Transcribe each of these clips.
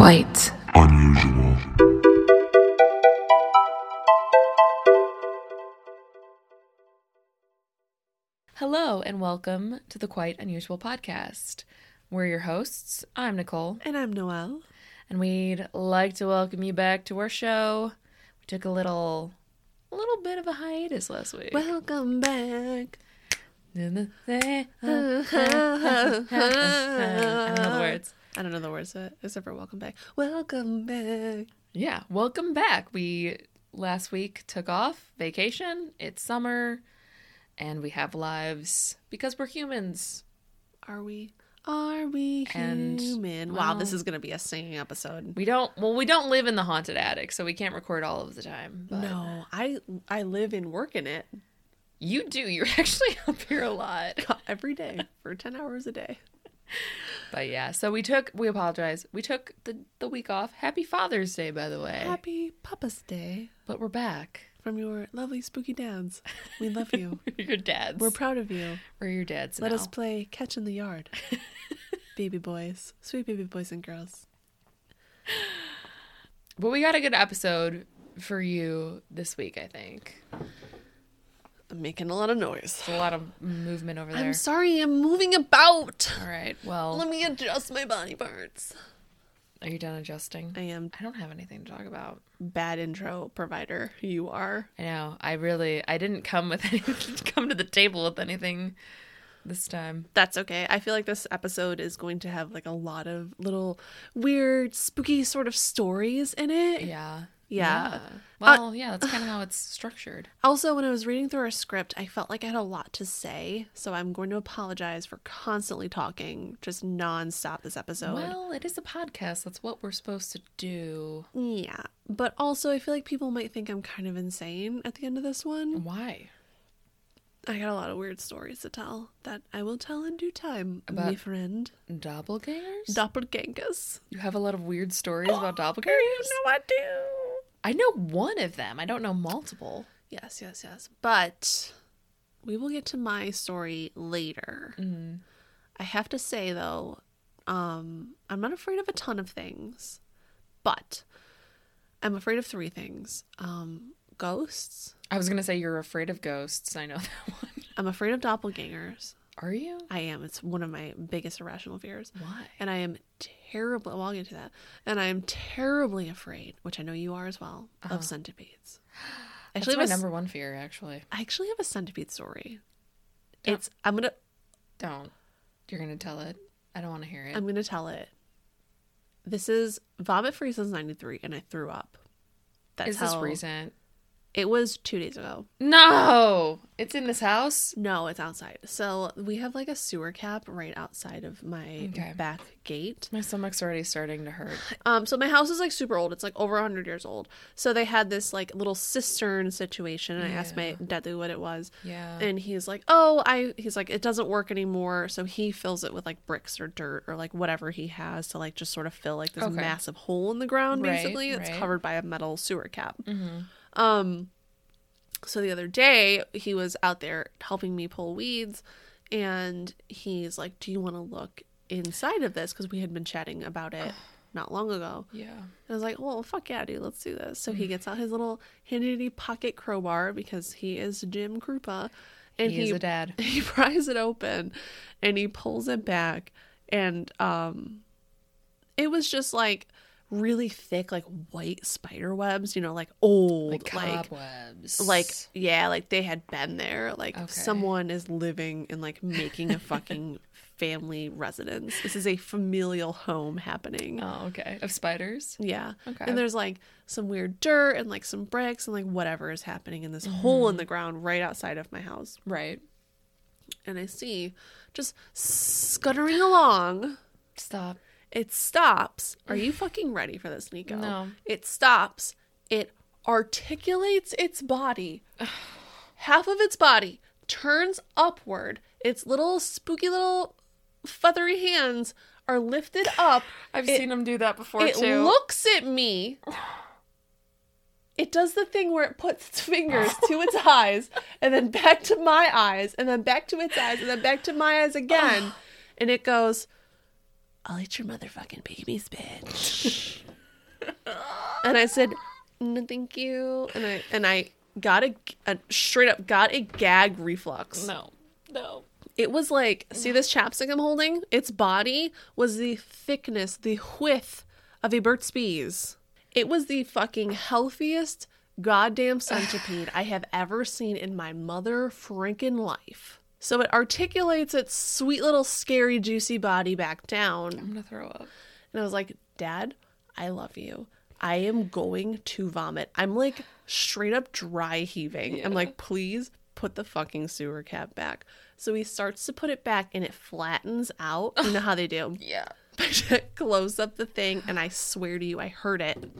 quite unusual. Hello and welcome to the Quite Unusual podcast. We're your hosts. I'm Nicole, And I'm Noelle. and we'd like to welcome you back to our show. We took a little a little bit of a hiatus last week. Welcome back. I don't know the words. I don't know the words it, except for welcome back. Welcome back. Yeah, welcome back. We last week took off vacation. It's summer and we have lives because we're humans. Are we? Are we And, human? wow, this is going to be a singing episode. We don't well, we don't live in the haunted attic, so we can't record all of the time. But No, I I live and work in it You do. You're actually up here a lot. every day for 10 hours a day. But yeah, so we took we apologize. We took the the week off. Happy Father's Day by the way. Happy Papa's Day But we're back. from your lovely spooky dads. We love you. your dads. We're proud of you. we're your dads Let now. us play catch in the yard. baby boys, sweet baby boys and girls. But we got a good episode for you this week, I think. I'm making a lot of noise. There's a lot of movement over there. I'm sorry, I'm moving about. All right. Well, Let me adjust my body parts. are you done adjusting? I am I don't have anything to talk about. bad intro provider. You are. I know. I really I didn't come with any come to the table with anything this time. That's okay. I feel like this episode is going to have like a lot of little weird, spooky sort of stories in it. Yeah. Yeah. Uh, well, yeah, that's kind of how it's structured. Also, when I was reading through our script, I felt like I had a lot to say. So I'm going to apologize for constantly talking just nonstop this episode. Well, it is a podcast. That's what we're supposed to do. yeah. But also, I feel like people might think I'm kind of insane at the end of this one. Why? I got a lot of weird stories to tell that I will tell in due time, my friend. Doppelgangers? Doppelgangers. you have a lot of weird stories about doppelgangers? No, I do. I know one of them. I don't know multiple. Yes, yes, yes. But we will get to my story later. I have to say though, um, I'm not afraid of a ton of things, but I'm afraid of three things. Um, ghosts. I was gonna say you're afraid of ghosts. I know that one. I'm afraid of doppelgangers. Are you? I am. It's one of my biggest irrational fears. Why? And I am terribly, well, I'll get to that. And I am terribly afraid, which I know you are as well, of uh-huh. centipedes. That's Actually, my I have a number one fear. Actually, I actually have a centipede story. Yeah. It's, I'm going to, don't. You're gonna tell it. I don't want to hear it. I'm going to tell it. This is vomit free since 93, and I threw up. That's is this how- recent? It was two days ago. No, it's in this house. No, it's outside. So we have like a sewer cap right outside of my Okay. back gate. My stomach's already starting to hurt. Um, so my house is like super old. It's like over 100 years old. So they had this like little cistern situation. And I asked my dad what it was. Yeah. And he's like, oh, I, he's like, it doesn't work anymore. So he fills it with like bricks or dirt or like whatever he has to like just sort of fill like this Okay. massive hole in the ground, Right, basically. It's right. covered by a metal sewer cap. Um, so the other day he was out there helping me pull weeds and he's like, do you want to look inside of this? Because we had been chatting about it not long ago. yeah. And I was like, well, fuck yeah, dude, let's do this. So he gets out his little handy pocket crowbar because he is Jim Krupa. And He is a dad. He pries it open and he pulls it back. And um it was just like really thick, like white spider webs, you know, like old, Like like cobwebs. like yeah, like they had been there. Like Okay. someone is living and like making a fucking family residence. This is a familial home happening. Oh, okay. Of spiders. Yeah. Okay. And there's like some weird dirt and like some bricks and like whatever is happening in this hole in the mm-hmm. ground right outside of my house. Right. And I see just scuttering along. Stop. It stops. Are you fucking ready for this, Nico? No. It stops. It articulates its body. Half of its body turns upward. Its little spooky little feathery hands are lifted up. I've It- seen him do that before it too. looks at me. It does the thing where it puts its fingers to its eyes and then back to my eyes and then back to its eyes and then back to my eyes again. and it goes, I'll eat your motherfucking babies, bitch. and I said, "No, thank you." And I and I got a, a straight up got a gag reflux. No. No. It was like, see this chapstick I'm holding? Its body was the thickness, the width of a Burt's Bees. It was the fucking healthiest goddamn centipede I have ever seen in my mother freaking life. So it articulates its sweet little scary juicy body back down. I'm gonna throw up. And I was like, Dad, I love you. I am going to vomit. I'm like straight up dry heaving. I'm like, please put the fucking sewer cap back. So he starts to put it back and it flattens out. You know how they do. Yeah. Close up the thing, and I swear to you, I heard it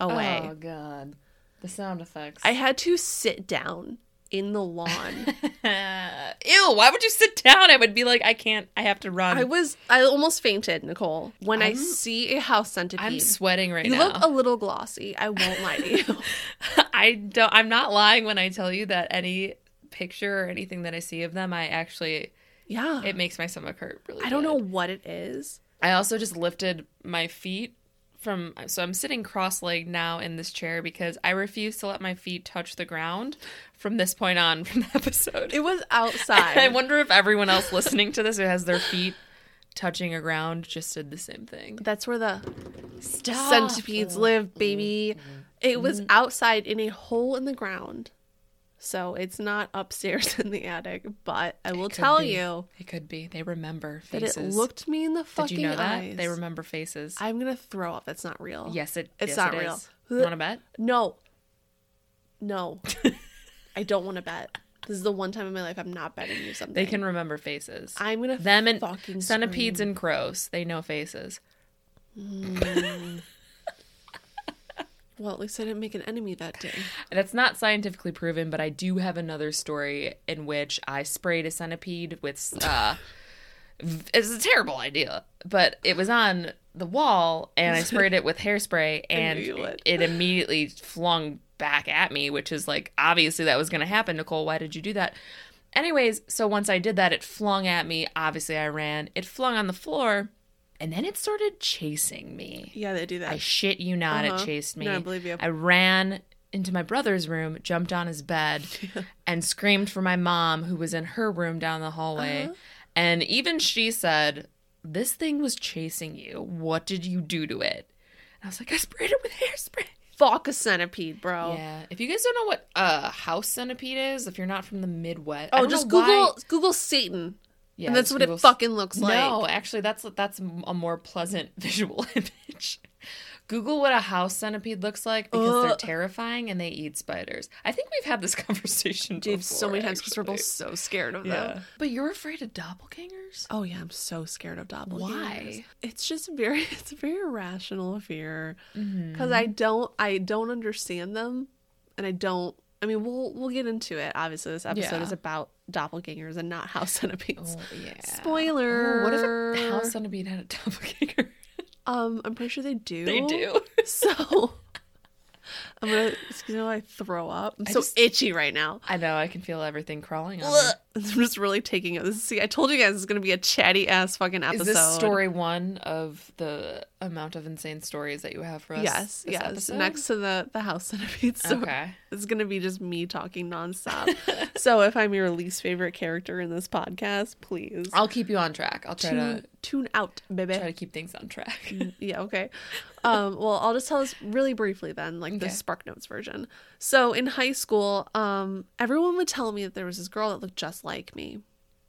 away. Oh god. The sound effects. I had to sit down in the lawn. Ew, why would you sit down? I would be like, I can't I have to run. I was, I almost fainted, Nicole, when i I'm- see a house centipede. I'm sweating right you now. You look a little glossy. I won't lie to you. I don't I'm not lying when I tell you that any picture or anything that I see of them, I actually yeah. it makes my stomach hurt really I don't bad. know what it is. I also just lifted my feet from so I'm sitting cross-legged now in this chair because I refuse to let my feet touch the ground from this point on from the episode. It was outside. I wonder if everyone else listening to this who has their feet touching a ground just did the same thing. That's where the Stop. centipedes live, baby. It was Mm-hmm. outside in a hole in the ground. So it's not upstairs in the attic, but I will tell be. you It could be. They remember that it looked me in the Did fucking you know that? eyes. They remember faces. I'm gonna throw up. That's not real. yes, it. It's yes, not it real. is. You want to bet? No. No. I don't want to bet. This is the one time in my life I'm not betting you something. They can remember faces. I'm gonna Them and fucking centipedes scream. and crows. They know faces. Mm. Well, at least I didn't make an enemy that day. That's not scientifically proven, but I do have another story in which I sprayed a centipede with. Uh, it's a terrible idea, but it was on the wall, and I sprayed it with hairspray, and would. it immediately flung back at me, which is like obviously that was going to happen. Nicole, why did you do that? Anyways, so once I did that, it flung at me. Obviously, I ran. It flung on the floor, and then it started chasing me. Yeah, they do that. I shit you not, Uh-huh. it chased me. No, I believe you. I ran into my brother's room, jumped on his bed, and screamed for my mom, who was in her room down the hallway. Uh-huh. And even she said, This thing was chasing you. What did you do to it? And I was like, I sprayed it with hairspray. Fuck a centipede, bro. Yeah. If you guys don't know what a house centipede is, if you're not from the Midwest, Oh, just know why- Google Google Satan. Yeah, and that's what it fucking looks like. No, actually, that's that's a more pleasant visual image. Google what a house centipede looks like because they're terrifying and they eat spiders. I think we've had this conversation Dude, before, so many times because we're both so scared of Yeah. them. But you're afraid of doppelgangers? Oh yeah, I'm so scared of doppelgangers. Why? It's just very it's a very irrational fear Mm-hmm. because I don't I don't understand them, and I don't. I mean, we'll we'll get into it. Obviously, this episode Yeah. is about doppelgangers and not house centipedes. Oh, yeah. Spoiler. Oh, what if a house centipede had a doppelganger? Um, I'm pretty sure they do. they do. So. I'm gonna, excuse me, I throw up. I'm so just- itchy right now. I know. I can feel everything crawling on me. I'm just really taking it. See, I told you guys it's gonna be a chatty ass fucking episode. Is this story one of the amount of insane stories that you have for us? Yes, yes. episode? Next to the the house centipede story. Okay. It's gonna be just me talking nonstop. so if I'm your least favorite character in this podcast, please I'll keep you on track. I'll try to tune, tune out, baby. try to keep things on track. yeah, okay. Um, well, I'll just tell us really briefly then, like the Okay. Spark Notes version. So in high school, um, everyone would tell me that there was this girl that looked just like me,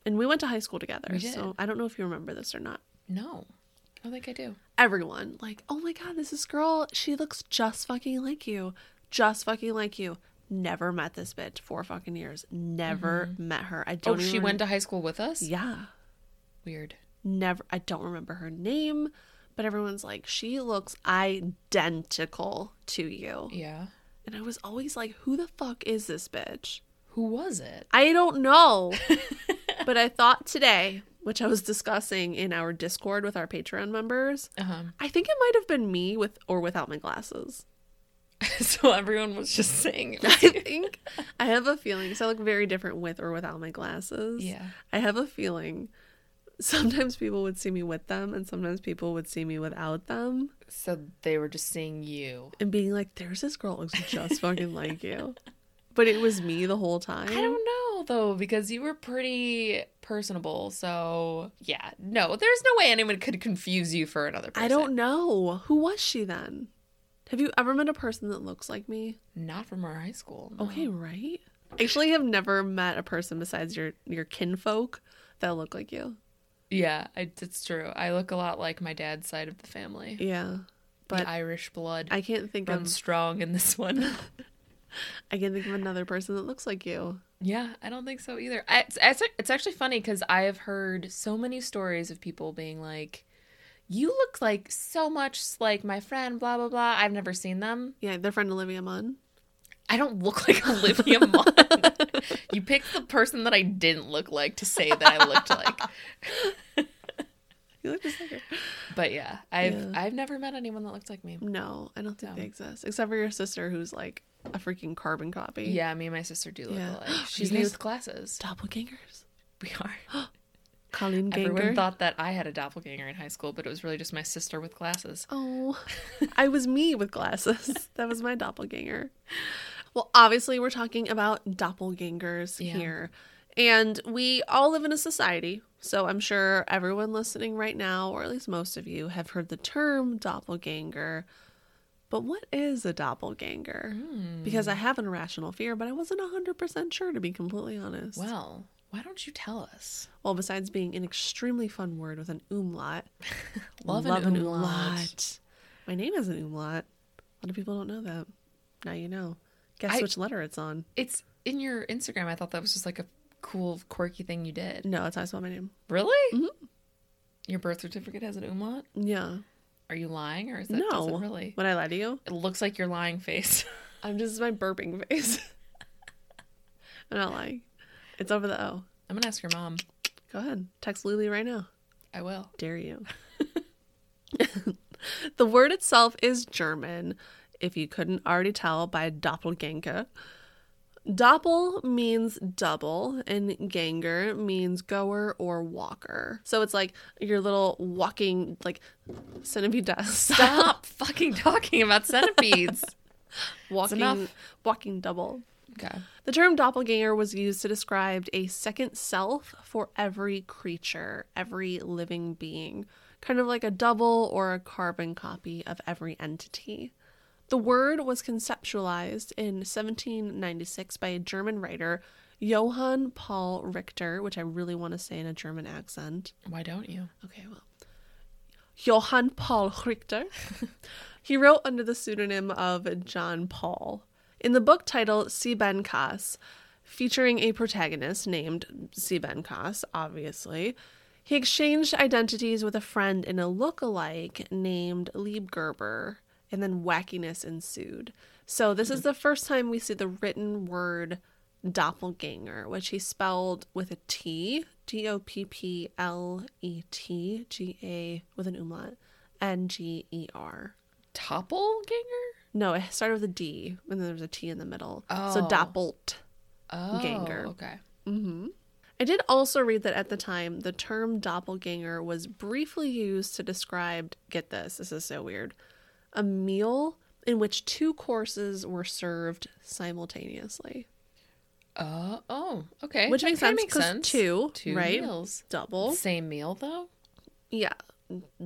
and we went to high school together. So I don't know if you remember this or not. no, I don't think I do. Everyone like, oh my god, this is girl. She looks just fucking like you, just fucking like you. Never met this bitch four fucking years. Never met her. I Oh, don't. she went to high school with us. Yeah. Weird. never I don't remember her name, but everyone's like she looks identical to you. Yeah. And I was always like who the fuck is this bitch? Who was it? I don't know. but I thought today, which I was discussing in our Discord with our Patreon members, Uh-huh. I think it might have been me with or without my glasses. so everyone was just saying. I think I have a feeling so I look very different with or without my glasses. Yeah. I have a feeling sometimes people would see me with them and sometimes people would see me without them So they were just seeing you. and being like, there's this girl looks just fucking like you. But it was me the whole time. I don't know though, because you were pretty personable. So yeah, no, there's no way anyone could confuse you for another person. I don't know. Who was she then? Have you ever met a person that looks like me? Not from our high school. no. Okay, right? Actually, I actually, have never met a person besides your your kinfolk that look like you. Yeah, I, it's true. I look a lot like my dad's side of the family. Yeah, But but Irish blood I can't think runs of strong in this one. I can't think of another person that looks like you. yeah, I don't think so either. I, it's, it's it's actually funny because I have heard so many stories of people being like, "You look like so much like my friend." Blah blah blah. I've never seen them. Yeah, their friend Olivia Munn. I don't look like Olivia Munn. you picked the person that I didn't look like to say that I looked like. You look just like her. But yeah, I've Yeah. I've never met anyone that looks like me. No, I don't think No. they exist except for your sister, who's like a freaking carbon copy. Yeah, me and my sister do look Yeah. alike. She's me guys- with glasses. doppelgangers. We are. Colleen Ganger. Everyone thought that I had a doppelganger in high school, but it was really just my sister with glasses. Oh, I was me with glasses. That was my doppelganger. Well, obviously, we're talking about doppelgangers Yeah. here. And we all live in a society. So I'm sure everyone listening right now, or at least most of you, have heard the term doppelganger. But what is a doppelganger? Hmm. Because I have an irrational fear, but I wasn't 100% sure, to be completely honest. Well, why don't you tell us? Well, besides being an extremely fun word with an umlaut, Love an umlaut. My name is an umlaut. A lot of people don't know that. Now you know. Guess I- which letter it's on. It's in your Instagram. I thought that was just like a cool, quirky thing you did. No, that's how I spell my name. Really? Mm-hmm. Your birth certificate has an umlaut? Yeah. Are you lying, or is that does no. really? Would I lie to you? It looks like your lying face. I'm just my burping face. I'm not lying. It's over the O. I'm gonna ask your mom. Go ahead. Text Lily right now. I will. Dare you. the word itself is German, if you couldn't already tell by doppelganger. Doppel means double, and ganger means goer or walker. So it's like your little walking, like centipede dust. Stop fucking talking about centipedes. walking, walking double. okay. The term doppelganger was used to describe a second self for every creature, every living being, kind of like a double or a carbon copy of every entity. The word was conceptualized in 1796 by a German writer, Johann Paul Richter, which I really want to say in a German accent. Why don't you? Okay, well. Johann Paul Richter. he wrote under the pseudonym of John Paul. In the book titled Siebenkas, featuring a protagonist named Siebenkas, obviously, he exchanged identities with a friend in a look-alike named Leibgeber, and then wackiness ensued. So this is the first time we see the written word doppelganger, which he spelled with a T, D O P P L E T, G A with an umlaut, N G E R. Doppelganger? No, it started with a D, and then there was a T in the middle. So Oh. doppelt. Oh, Ganger. Okay. Mm-hmm. I did also read that at the time, the term doppelganger was briefly used to describe, get this, this is so weird, a meal in which two courses were served simultaneously. Uh, oh, okay. Which That makes sense because two, Two right? meals. Double. Same meal though. Yeah,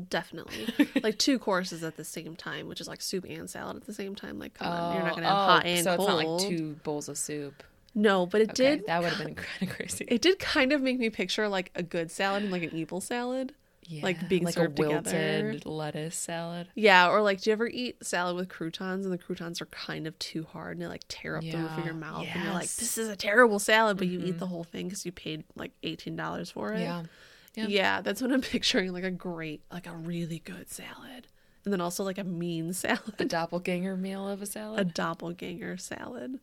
definitely. like two courses at the same time, which is like soup and salad at the same time. Like, come on, you're not going to have oh, hot and so cold. it's not like two bowls of soup. No, but it Okay, did. that would have been kind of crazy. It did kind of make me picture like a good salad and like an evil salad. Like being like served a together. wilted lettuce salad. Yeah, or like, do you ever eat salad with croutons and the croutons are kind of too hard and they like tear up the roof of your mouth and you're like, this is a terrible salad, but you eat the mm-hmm. whole thing because you paid like eighteen dollars for it. Yeah. Yeah. yeah, that's what I'm picturing, like a great, like a really good salad, and then also like a mean salad, A doppelganger meal of a salad, a doppelganger salad.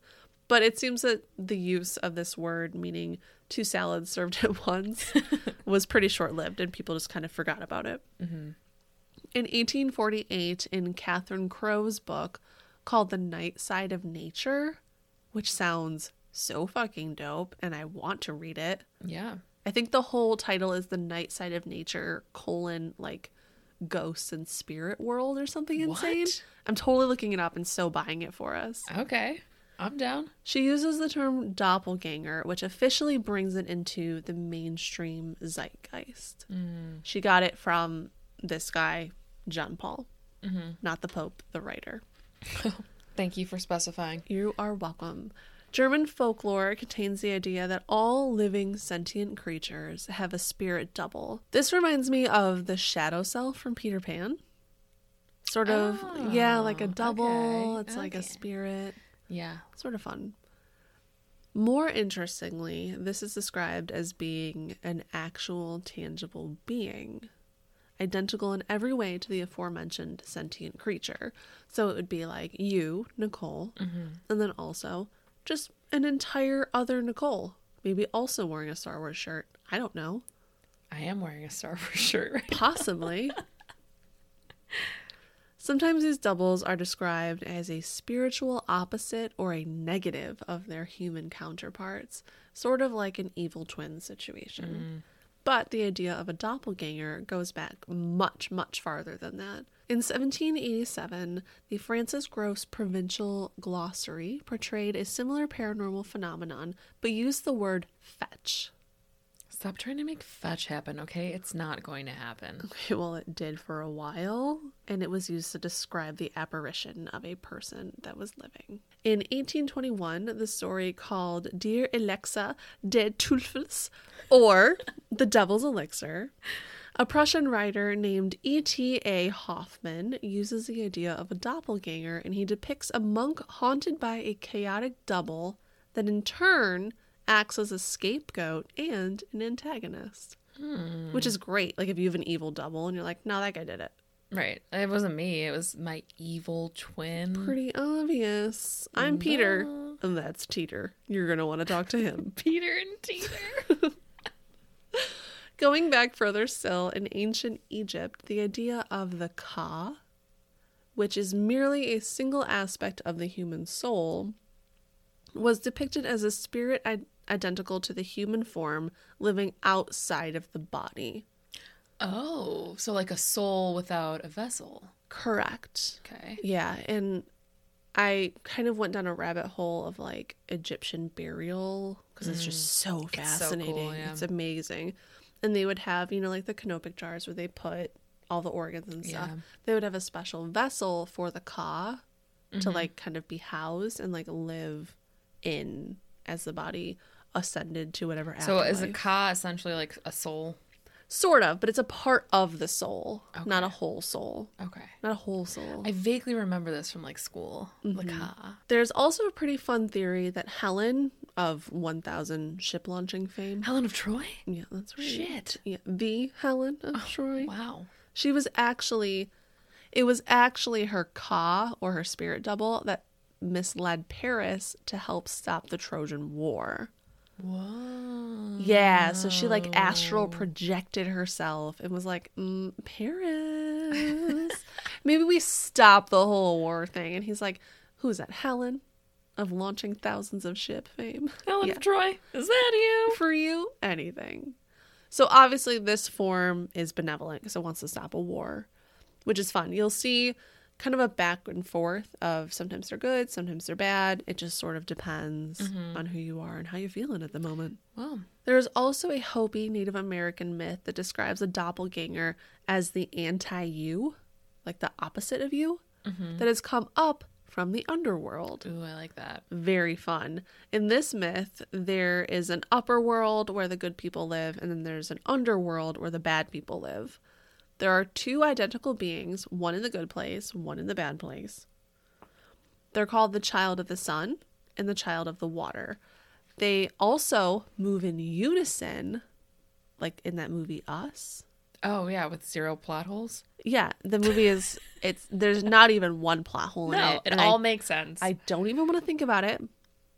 But it seems that the use of this word, meaning two salads served at once, was pretty short lived and people just kind of forgot about it. Mm-hmm. In 1848, in Catherine Crowe's book called The Night Side of Nature, which sounds so fucking dope, and I want to read it. yeah. I think the whole title is The Night Side of Nature, colon, like ghosts and spirit world or something insane. What? I'm totally looking it up and so buying it for us. Okay. I'm down. She uses the term doppelganger, which officially brings it into the mainstream zeitgeist. Mm-hmm. She got it from this guy, John Paul, mm-hmm. not the Pope, the writer. Thank you for specifying. You are welcome. German folklore contains the idea that all living sentient creatures have a spirit double. This reminds me of the shadow self from Peter Pan. Sort of, yeah, like a Oh, double. okay, It's like a spirit. Yeah. Sort of fun. More interestingly, this is described as being an actual tangible being, identical in every way to the aforementioned sentient creature. So it would be like you, Nicole, mm-hmm. and then also just an entire other Nicole, maybe also wearing a Star Wars shirt. I don't know. I am wearing a Star Wars shirt right Possibly. Sometimes these doubles are described as a spiritual opposite or a negative of their human counterparts, sort of like an evil twin situation. Mm. But the idea of a doppelganger goes back much, much farther than that. In 1787, the Francis Grose Provincial Glossary portrayed a similar paranormal phenomenon, but used the word fetch. Stop trying to make fetch happen, okay? It's not going to happen. Okay, well, it did for a while, and it was used to describe the apparition of a person that was living. In 1821, the story called Die Elixiere des Teufels, or The Devil's Elixir, a Prussian writer named E.T.A. Hoffman uses the idea of a doppelganger, and he depicts a monk haunted by a chaotic double that in turn acts as a scapegoat and an antagonist hmm. which is great. Like if you have an evil double and you're like, no, that guy did it. Right. It wasn't me. It was my evil twin. Pretty obvious. I'm Peter, and that's Teeter. You're gonna want to talk to him. Peter and Teeter. Going back further still, in ancient Egypt, the idea of the Ka, which is merely a single aspect of the human soul, was depicted as a spirit identical to the human form living outside of the body. oh, so like a soul without a vessel. Correct. Okay. Yeah, and I kind of went down a rabbit hole of like Egyptian burial because it's just so Mm. so cool, fascinating. yeah. It's amazing. And they would have, you know, like the canopic jars where they put all the organs and stuff. Yeah. They would have a special vessel for the ka Mm-hmm. to like kind of be housed and like live in as the body ascended to whatever So is a ka essentially like a soul? sort of, but it's a part of the soul, not a whole soul. Okay. Not a whole soul. I vaguely remember this from like school. The mm-hmm. ka. There's also a pretty fun theory that Helen of 1000 ship launching fame. Helen of Troy? Yeah, that's right. Shit. Yeah, the Helen of oh, Troy. Wow. She was actually, it was actually her Ka or her spirit double that misled Paris to help stop the Trojan War. Whoa. Yeah, so she like astral projected herself and was like, mm, Paris, maybe we stop the whole war thing. And he's like, who's that? Helen of launching thousands of ship fame. Helen Yeah. of Troy? Is that you? For you, anything. So obviously, this form is benevolent because it wants to stop a war, which is fun. You'll see kind of a back and forth of sometimes they're good, sometimes they're bad. It just sort of depends mm-hmm. on who you are and how you're feeling at the moment. Wow. There is also a Hopi Native American myth that describes a doppelganger as the anti you, like the opposite of you, mm-hmm. that has come up from the underworld. Ooh, I like that. Very fun. In this myth, there is an upper world where the good people live, and then there's an underworld where the bad people live. There are two identical beings, one in the good place, one in the bad place. They're called the child of the sun and the child of the water. They also move in unison, like in that movie Us. Oh yeah, with zero plot holes. Yeah, the movie is it's there's not even one plot hole in No, it. it all I, makes sense. I don't even want to think about it.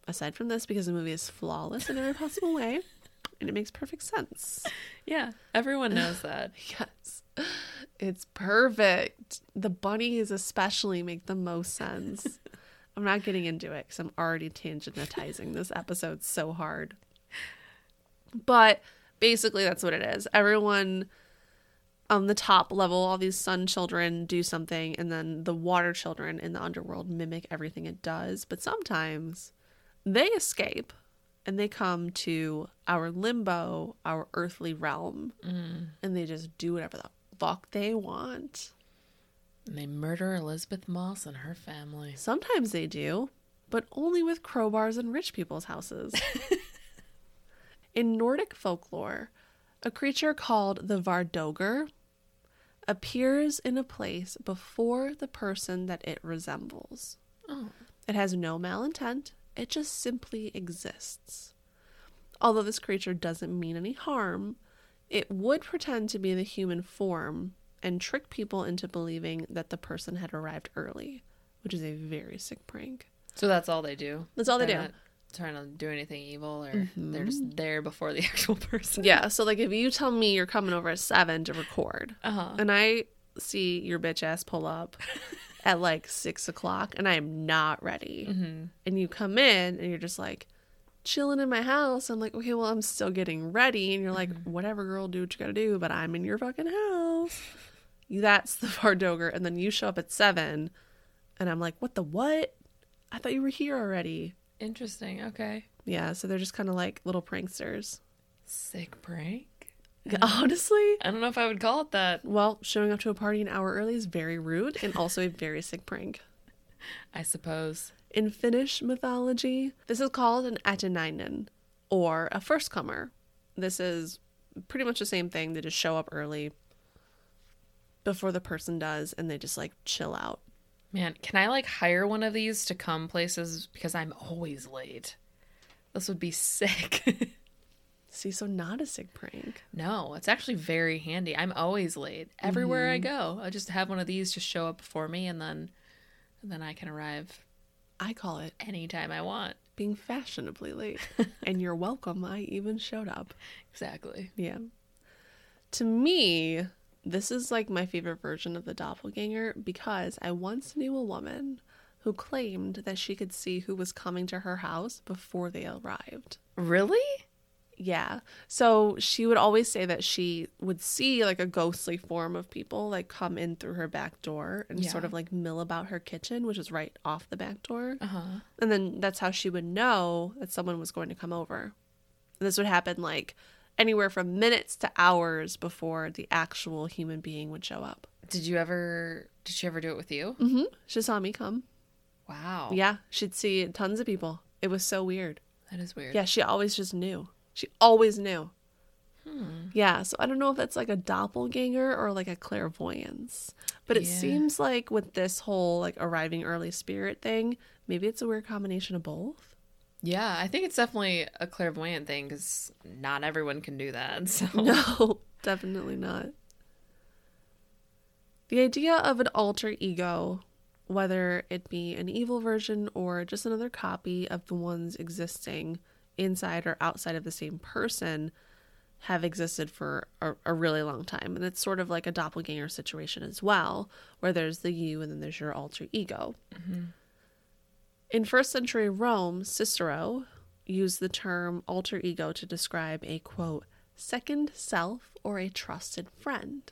Aside from this, because the movie is flawless in every possible way, and it makes perfect sense. yeah, everyone knows that. Yes, it's perfect. The bunnies especially make the most sense. I'm not getting into it because I'm already tangentizing this episode so hard. But Basically, that's what it is. Everyone on the top level, all these sun children do something, and then the water children in the underworld mimic everything it does. But sometimes they escape and they come to our limbo, our earthly realm, mm. and they just do whatever the fuck they want. And they murder Elisabeth Moss and her family. Sometimes they do, but only with crowbars in rich people's houses. in Nordic folklore, a creature called the Vardoger appears in a place before the person that it resembles. Oh. It has no malintent, it just simply exists. Although this creature doesn't mean any harm, it would pretend to be the human form and trick people into believing that the person had arrived early, which is a very sick prank. So that's all they do. That's all they They're do. not trying to do anything evil, or they're just there before the actual person. Yeah, so like if you tell me you're coming over at seven to record, Uh huh. and I see your bitch ass pull up at like six o'clock, and I am not ready, and you come in and you're just like chilling in my house, I'm like, okay, well, I'm still getting ready, and you're like, mm-hmm. whatever, girl, do what you gotta do, but I'm in your fucking house. That's the Vardoger, and then you show up at seven, and I'm like, what the what? I thought you were here already. Interesting. Okay. Yeah, so they're just kind of like little pranksters. Sick prank. Honestly, I don't know if I would call it that. Well, showing up to a party an hour early is very rude and also a very sick prank. I suppose. In Finnish mythology, this is called an etinainen, or a first comer. This is pretty much the same thing. They just show up early before the person does and they just like chill out. Man, can I like hire one of these to come places because I'm always late? This would be sick. See, so not a sick prank. no, it's actually very handy. I'm always late everywhere I mm-hmm. go. I just have one of these just show up before me, and then, and then I can arrive I call it anytime I want. being fashionably late. and you're welcome. I even showed up. Exactly. Yeah. To me, this is like my favorite version of the doppelganger because I once knew a woman who claimed that she could see who was coming to her house before they arrived. Really? Yeah. So she would always say that she would see like a ghostly form of people like come in through her back door and sort of like mill about her kitchen, which is right off the back door. Uh huh. And then that's how she would know that someone was going to come over. And this would happen like anywhere from minutes to hours before the actual human being would show up. Did you ever? Did she ever do it with you? Mm-hmm. She saw me come. Wow. Yeah, she'd see tons of people. It was so weird. That is weird. Yeah, she always just knew. She always knew. Hmm. Yeah, so I don't know if that's like a doppelganger or like a clairvoyance. But it Yeah. seems like with this whole like arriving early spirit thing, maybe it's a weird combination of both. Yeah, I think it's definitely a clairvoyant thing because not everyone can do that. So No, definitely not. The idea of an alter ego, whether it be an evil version or just another copy of the ones existing inside or outside of the same person, have existed for a, a really long time. And it's sort of like a doppelganger situation as well, where there's the you and then there's your alter ego. In first century Rome, Cicero used the term alter ego to describe a quote, second self or a trusted friend.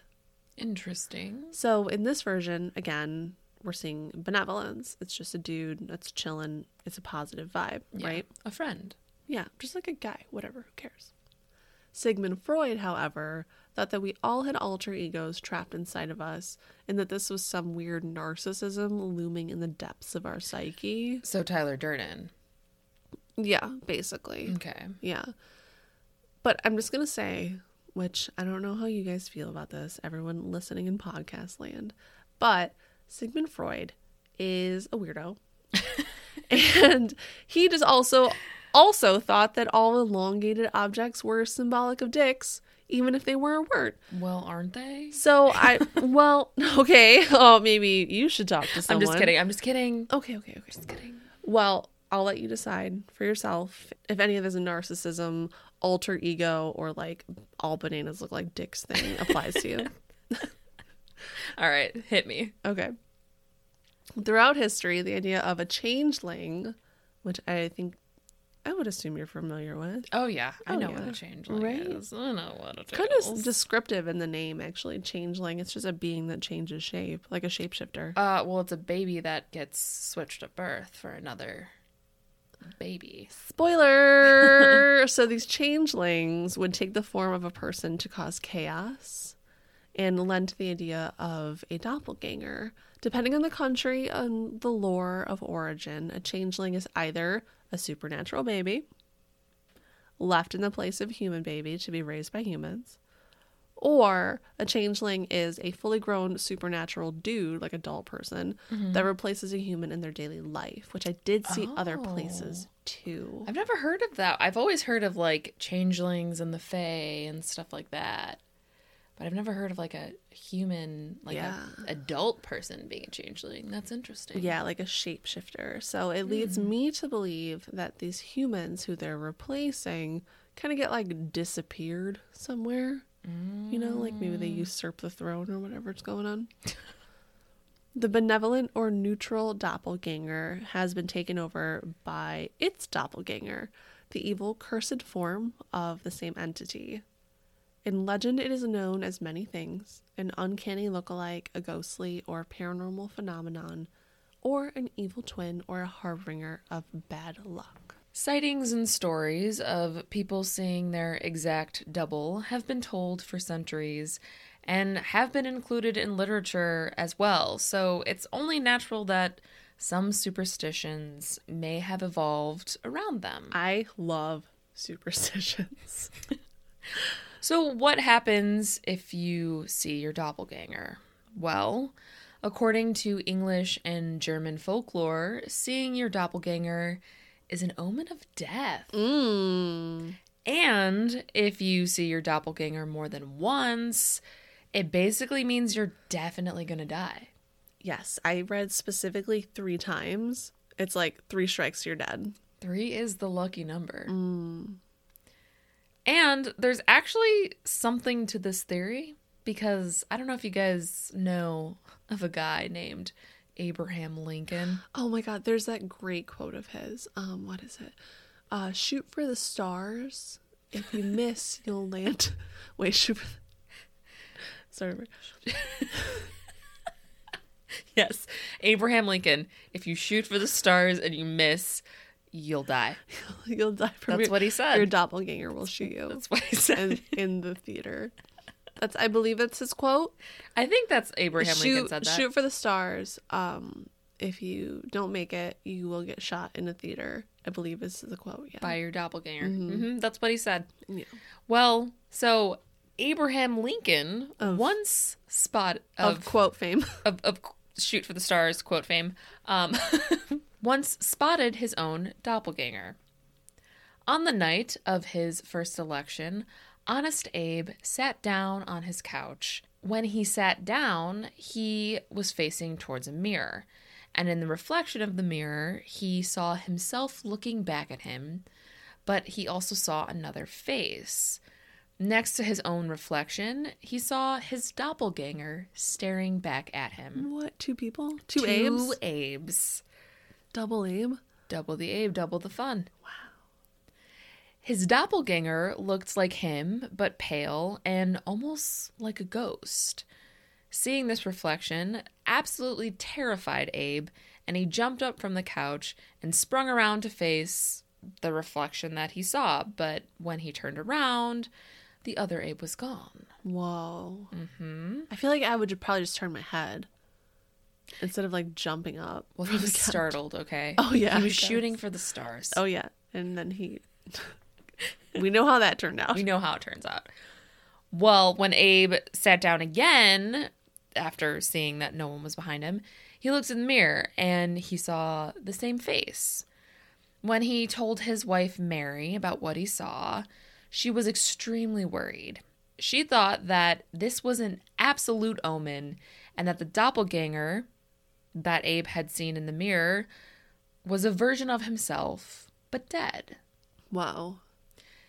interesting. So in this version, again, we're seeing benevolence. It's just a dude that's chilling. It's a positive vibe, Yeah. right? A friend. Yeah, just like a guy, whatever, who cares? Sigmund Freud, however, thought that we all had alter egos trapped inside of us and that this was some weird narcissism looming in the depths of our psyche. So Tyler Durden. Yeah, basically. Okay. Yeah. But I'm just going to say, which I don't know how you guys feel about this, everyone listening in podcast land, but Sigmund Freud is a weirdo. and he just also also thought that all elongated objects were symbolic of dicks even if they were weren't. Well, aren't they? So I well, okay. Oh, maybe you should talk to someone. I'm just kidding. I'm just kidding. Okay, okay, okay. Just kidding. Well, I'll let you decide for yourself if any of this narcissism, alter ego, or like all bananas look like dicks thing applies to you. All right, hit me. Okay. Throughout history, the idea of a changeling, which I think I would assume you're familiar with. Oh yeah, I Oh, know yeah. what a changeling Right. is. I know what a Kind of descriptive in the name, actually. Changeling. It's just a being that changes shape, like a shapeshifter. Uh, well, it's a baby that gets switched at birth for another baby. Spoiler! so these changelings would take the form of a person to cause chaos and lend the idea of a doppelganger. Depending on the country and the lore of origin, a changeling is either a supernatural baby, left in the place of a human baby to be raised by humans, or a changeling is a fully grown supernatural dude, like adult person, mm-hmm. that replaces a human in their daily life, which I did see other oh. places too. I've never heard of that. I've always heard of like changelings and the fae and stuff like that. But I've never heard of like a human, like Yeah. a adult person being a changeling. That's interesting. Yeah, like a shapeshifter. So it leads hmm. me to believe that these humans who they're replacing kind of get like disappeared somewhere. You know, like maybe they mm. usurp the throne or whatever's going on. the benevolent or neutral doppelganger has been taken over by its doppelganger, the evil, cursed form of the same entity. In legend, it is known as many things an uncanny lookalike, a ghostly or paranormal phenomenon, or an evil twin or a harbinger of bad luck. Sightings and stories of people seeing their exact double have been told for centuries and have been included in literature as well. So it's only natural that some superstitions may have evolved around them. I love superstitions. So, what happens if you see your doppelganger? Well, according to English and German folklore, seeing your doppelganger is an omen of death. Mmm. And if you see your doppelganger more than once, it basically means you're definitely going to die. Yes, I read specifically three times. It's like three strikes, you're dead. Three is the lucky number. Mm. And there's actually something to this theory because I don't know if you guys know of a guy named Abraham Lincoln. Oh my god, there's that great quote of his. Um, what is it? Uh, shoot for the stars. If you miss, you'll land. Wait, shoot for. The... Sorry, Yes, Abraham Lincoln. If you shoot for the stars and you miss, you'll die. you'll die from That's your, what he said. Your doppelganger will shoot you That's what he said. in, in the theater. That's I believe that's his quote. I think that's Abraham Lincoln shoot, said that. shoot for the stars. Um, if you don't make it, you will get shot in a theater. I believe this is the quote. Yeah. by your doppelganger. hmm That's what he said. Yeah. Well, so Abraham Lincoln once spot Of, of, quote fame. of, of shoot for the stars quote fame um, once spotted his own doppelganger. On the night of his first election, Honest Abe sat down on his couch. When he sat down, he was facing towards a mirror, and in the reflection of the mirror, he saw himself looking back at him, but he also saw another face. Next to his own reflection, he saw his doppelganger staring back at him. what? Two people? Two, Two Abes? Abes. Double aim? Double the Abe, double the fun. Wow. His doppelganger looked like him, but pale and almost like a ghost. Seeing this reflection absolutely terrified Abe, and he jumped up from the couch and sprung around to face the reflection that he saw. But when he turned around, the other Abe was gone. Whoa. Mm-hmm. I feel like I would probably just turn my head instead of like jumping up. Well, he was startled, okay? Oh, yeah, He was shooting for the stars. Oh yeah, and then he. we know how that turned out. We know how it turns out. Well, when Abe sat down again after seeing that no one was behind him, he looked in the mirror and he saw the same face. When he told his wife Mary about what he saw, she was extremely worried. She thought that this was an absolute omen and that the doppelganger that Abe had seen in the mirror was a version of himself, but dead. Wow.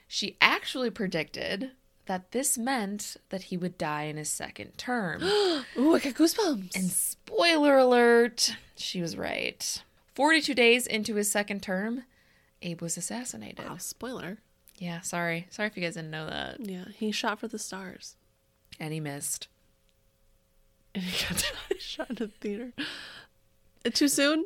She actually predicted that this meant that he would die in his second term. Ooh, I got goosebumps. and spoiler alert, she was right. 42 days into his second term, Abe was assassinated. Wow, spoiler. Yeah, sorry. Sorry if you guys didn't know that. Yeah, he shot for the stars. And he missed. And he got shot in the theater. Too soon?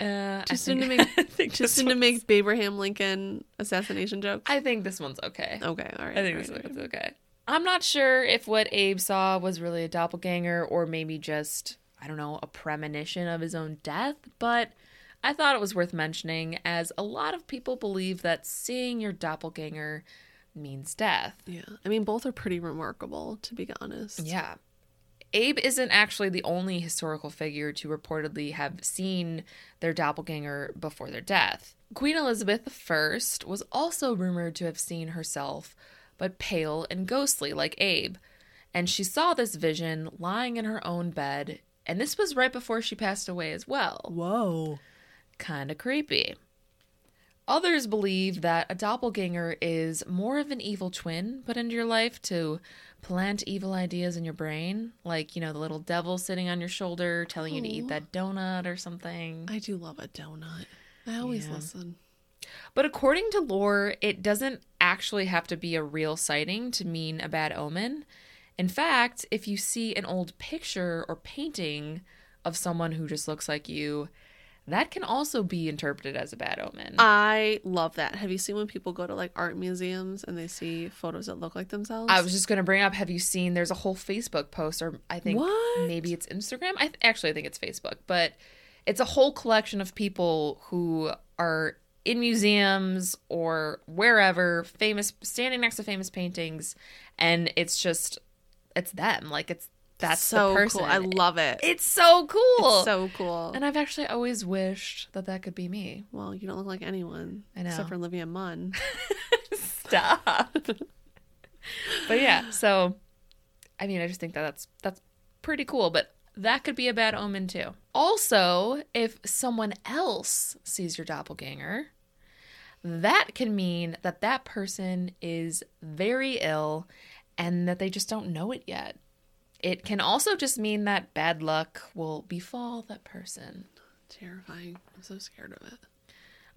Uh, Too I soon to make too soon to make Abraham Lincoln assassination jokes. I think this one's okay. Okay, all right. I think all this right, one's okay. I'm not sure if what Abe saw was really a doppelganger or maybe just, I don't know, a premonition of his own death, but I thought it was worth mentioning as a lot of people believe that seeing your doppelganger means death. Yeah, I mean both are pretty remarkable to be honest. Yeah. Abe isn't actually the only historical figure to reportedly have seen their doppelganger before their death. Queen Elizabeth I was also rumored to have seen herself, but pale and ghostly like Abe. And she saw this vision lying in her own bed, and this was right before she passed away as well Whoa. kind of creepy. Others believe that a doppelganger is more of an evil twin put into your life to plant evil ideas in your brain, like, you know, the little devil sitting on your shoulder telling you to eat that donut or something. I do love a donut. I always Yeah. listen. But according to lore, it doesn't actually have to be a real sighting to mean a bad omen. In fact, if you see an old picture or painting of someone who just looks like you, that can also be interpreted as a bad omen. I love that. Have you seen when people go to like art museums and they see photos that look like themselves? I was just going to bring up have you seen there's a whole Facebook post or I think What? maybe it's Instagram. I th- actually I think it's Facebook, but it's a whole collection of people who are in museums or wherever famous standing next to famous paintings and it's just it's them like it's that's so the person. cool. I love it. it's so cool. It's so cool. and I've actually always wished that that could be me. well, you don't look like anyone I know. except for Olivia Munn. Stop. but yeah, so I mean, I just think that that's that's pretty cool, but that could be a bad omen too. Also, if someone else sees your doppelganger, that can mean that that person is very ill and that they just don't know it yet. It can also just mean that bad luck will befall that person. Terrifying. I'm so scared of it.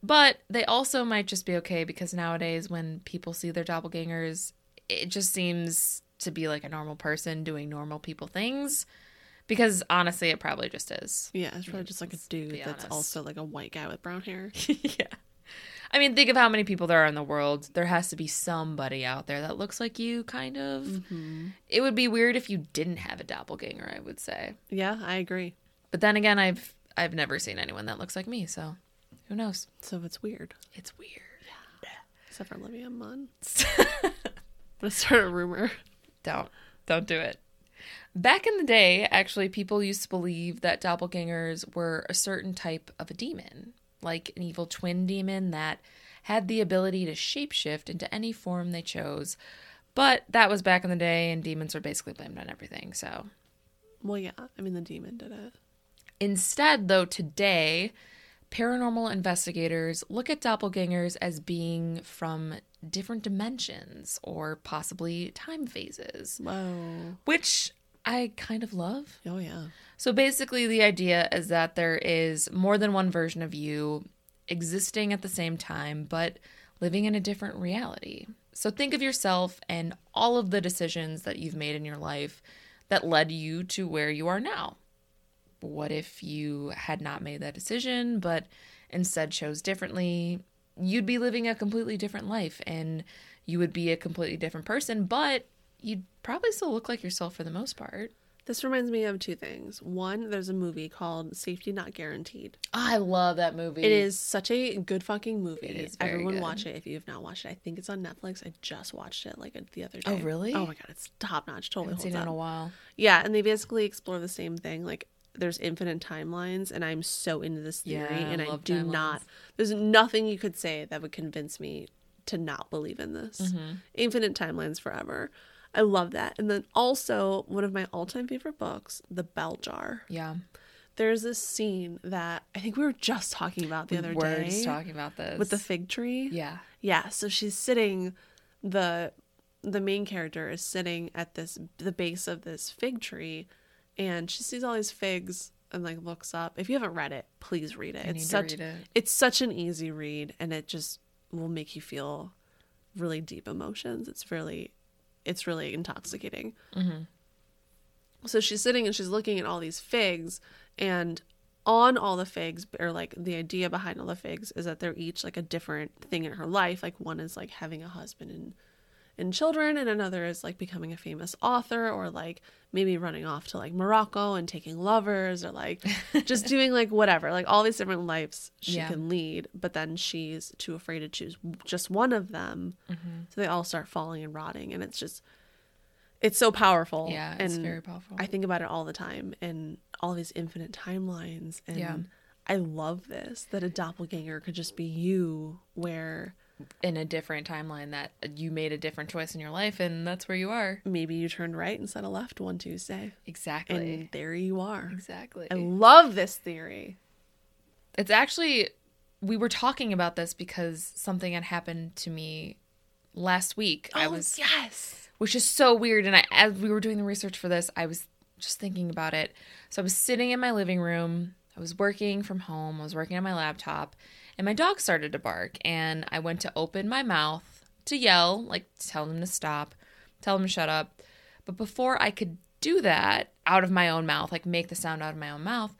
But they also might just be okay because nowadays, when people see their doppelgangers, it just seems to be like a normal person doing normal people things. Because honestly, it probably just is. Yeah, it's probably just like a dude that's honest. also like a white guy with brown hair. yeah. I mean, think of how many people there are in the world. There has to be somebody out there that looks like you, kind of. Mm-hmm. It would be weird if you didn't have a doppelganger, I would say. Yeah, I agree. But then again, I've I've never seen anyone that looks like me, so who knows? So it's weird. It's weird. Yeah. Except for Olivia Munn. I'm gonna start a rumor. Don't. Don't do it. Back in the day, actually, people used to believe that doppelgangers were a certain type of a demon, like an evil twin demon that had the ability to shapeshift into any form they chose. But that was back in the day, and demons were basically blamed on everything, so. Well, yeah. I mean, the demon did it. Instead, though, today, paranormal investigators look at doppelgangers as being from different dimensions or possibly time phases, Whoa. which I kind of love. Oh yeah. So basically, the idea is that there is more than one version of you existing at the same time, but living in a different reality. So think of yourself and all of the decisions that you've made in your life that led you to where you are now. What if you had not made that decision, but instead chose differently? You'd be living a completely different life and you would be a completely different person, but you'd probably still look like yourself for the most part. This reminds me of two things. One, there's a movie called Safety Not Guaranteed. I love that movie. It is such a good fucking movie. It is very Everyone good. watch it if you have not watched it. I think it's on Netflix. I just watched it like the other day. Oh, really? Oh my god, it's top notch. I Totally haven't seen it in a while. Yeah, and they basically explore the same thing. Like there's infinite timelines, and I'm so into this theory, Yeah, and I love do timelines. not. There's nothing you could say that would convince me to not believe in this. Mm-hmm. Infinite timelines forever. I love that. And then also one of my all-time favorite books, The Bell Jar. Yeah. There's this scene that I think we were just talking about the We other were day just talking about this. with the fig tree. Yeah. Yeah, so she's sitting the the main character is sitting at this the base of this fig tree and she sees all these figs and like looks up. If you haven't read it, please read it. I it's such read it. it's such an easy read and it just will make you feel really deep emotions. It's really it's really intoxicating. Mm-hmm. So she's sitting and she's looking at all these figs and on all the figs or like the idea behind all the figs is that they're each like a different thing in her life. Like one is like having a husband and and children and another is like becoming a famous author or like maybe running off to like Morocco and taking lovers or like just doing like whatever like all these different lives she Yeah. can lead but then she's too afraid to choose just one of them Mm-hmm. so they all start falling and rotting and it's just it's so powerful Yeah, it's and very powerful. I think about it all the time and all these infinite timelines and Yeah. I love this that a doppelganger could just be you where in a different timeline that you made a different choice in your life and that's where you are. maybe you turned right instead of left one Tuesday Exactly. and there you are. exactly. I love this theory. It's actually we were talking about this because something had happened to me last week. I oh, was Oh, yes. which is so weird and I as we were doing the research for this, I was just thinking about it. So I was sitting in my living room. I was working from home. I was working on my laptop and my dog started to bark and I went to open my mouth to yell, like tell him to stop, tell him to shut up. But before I could do that out of my own mouth, like make the sound out of my own mouth,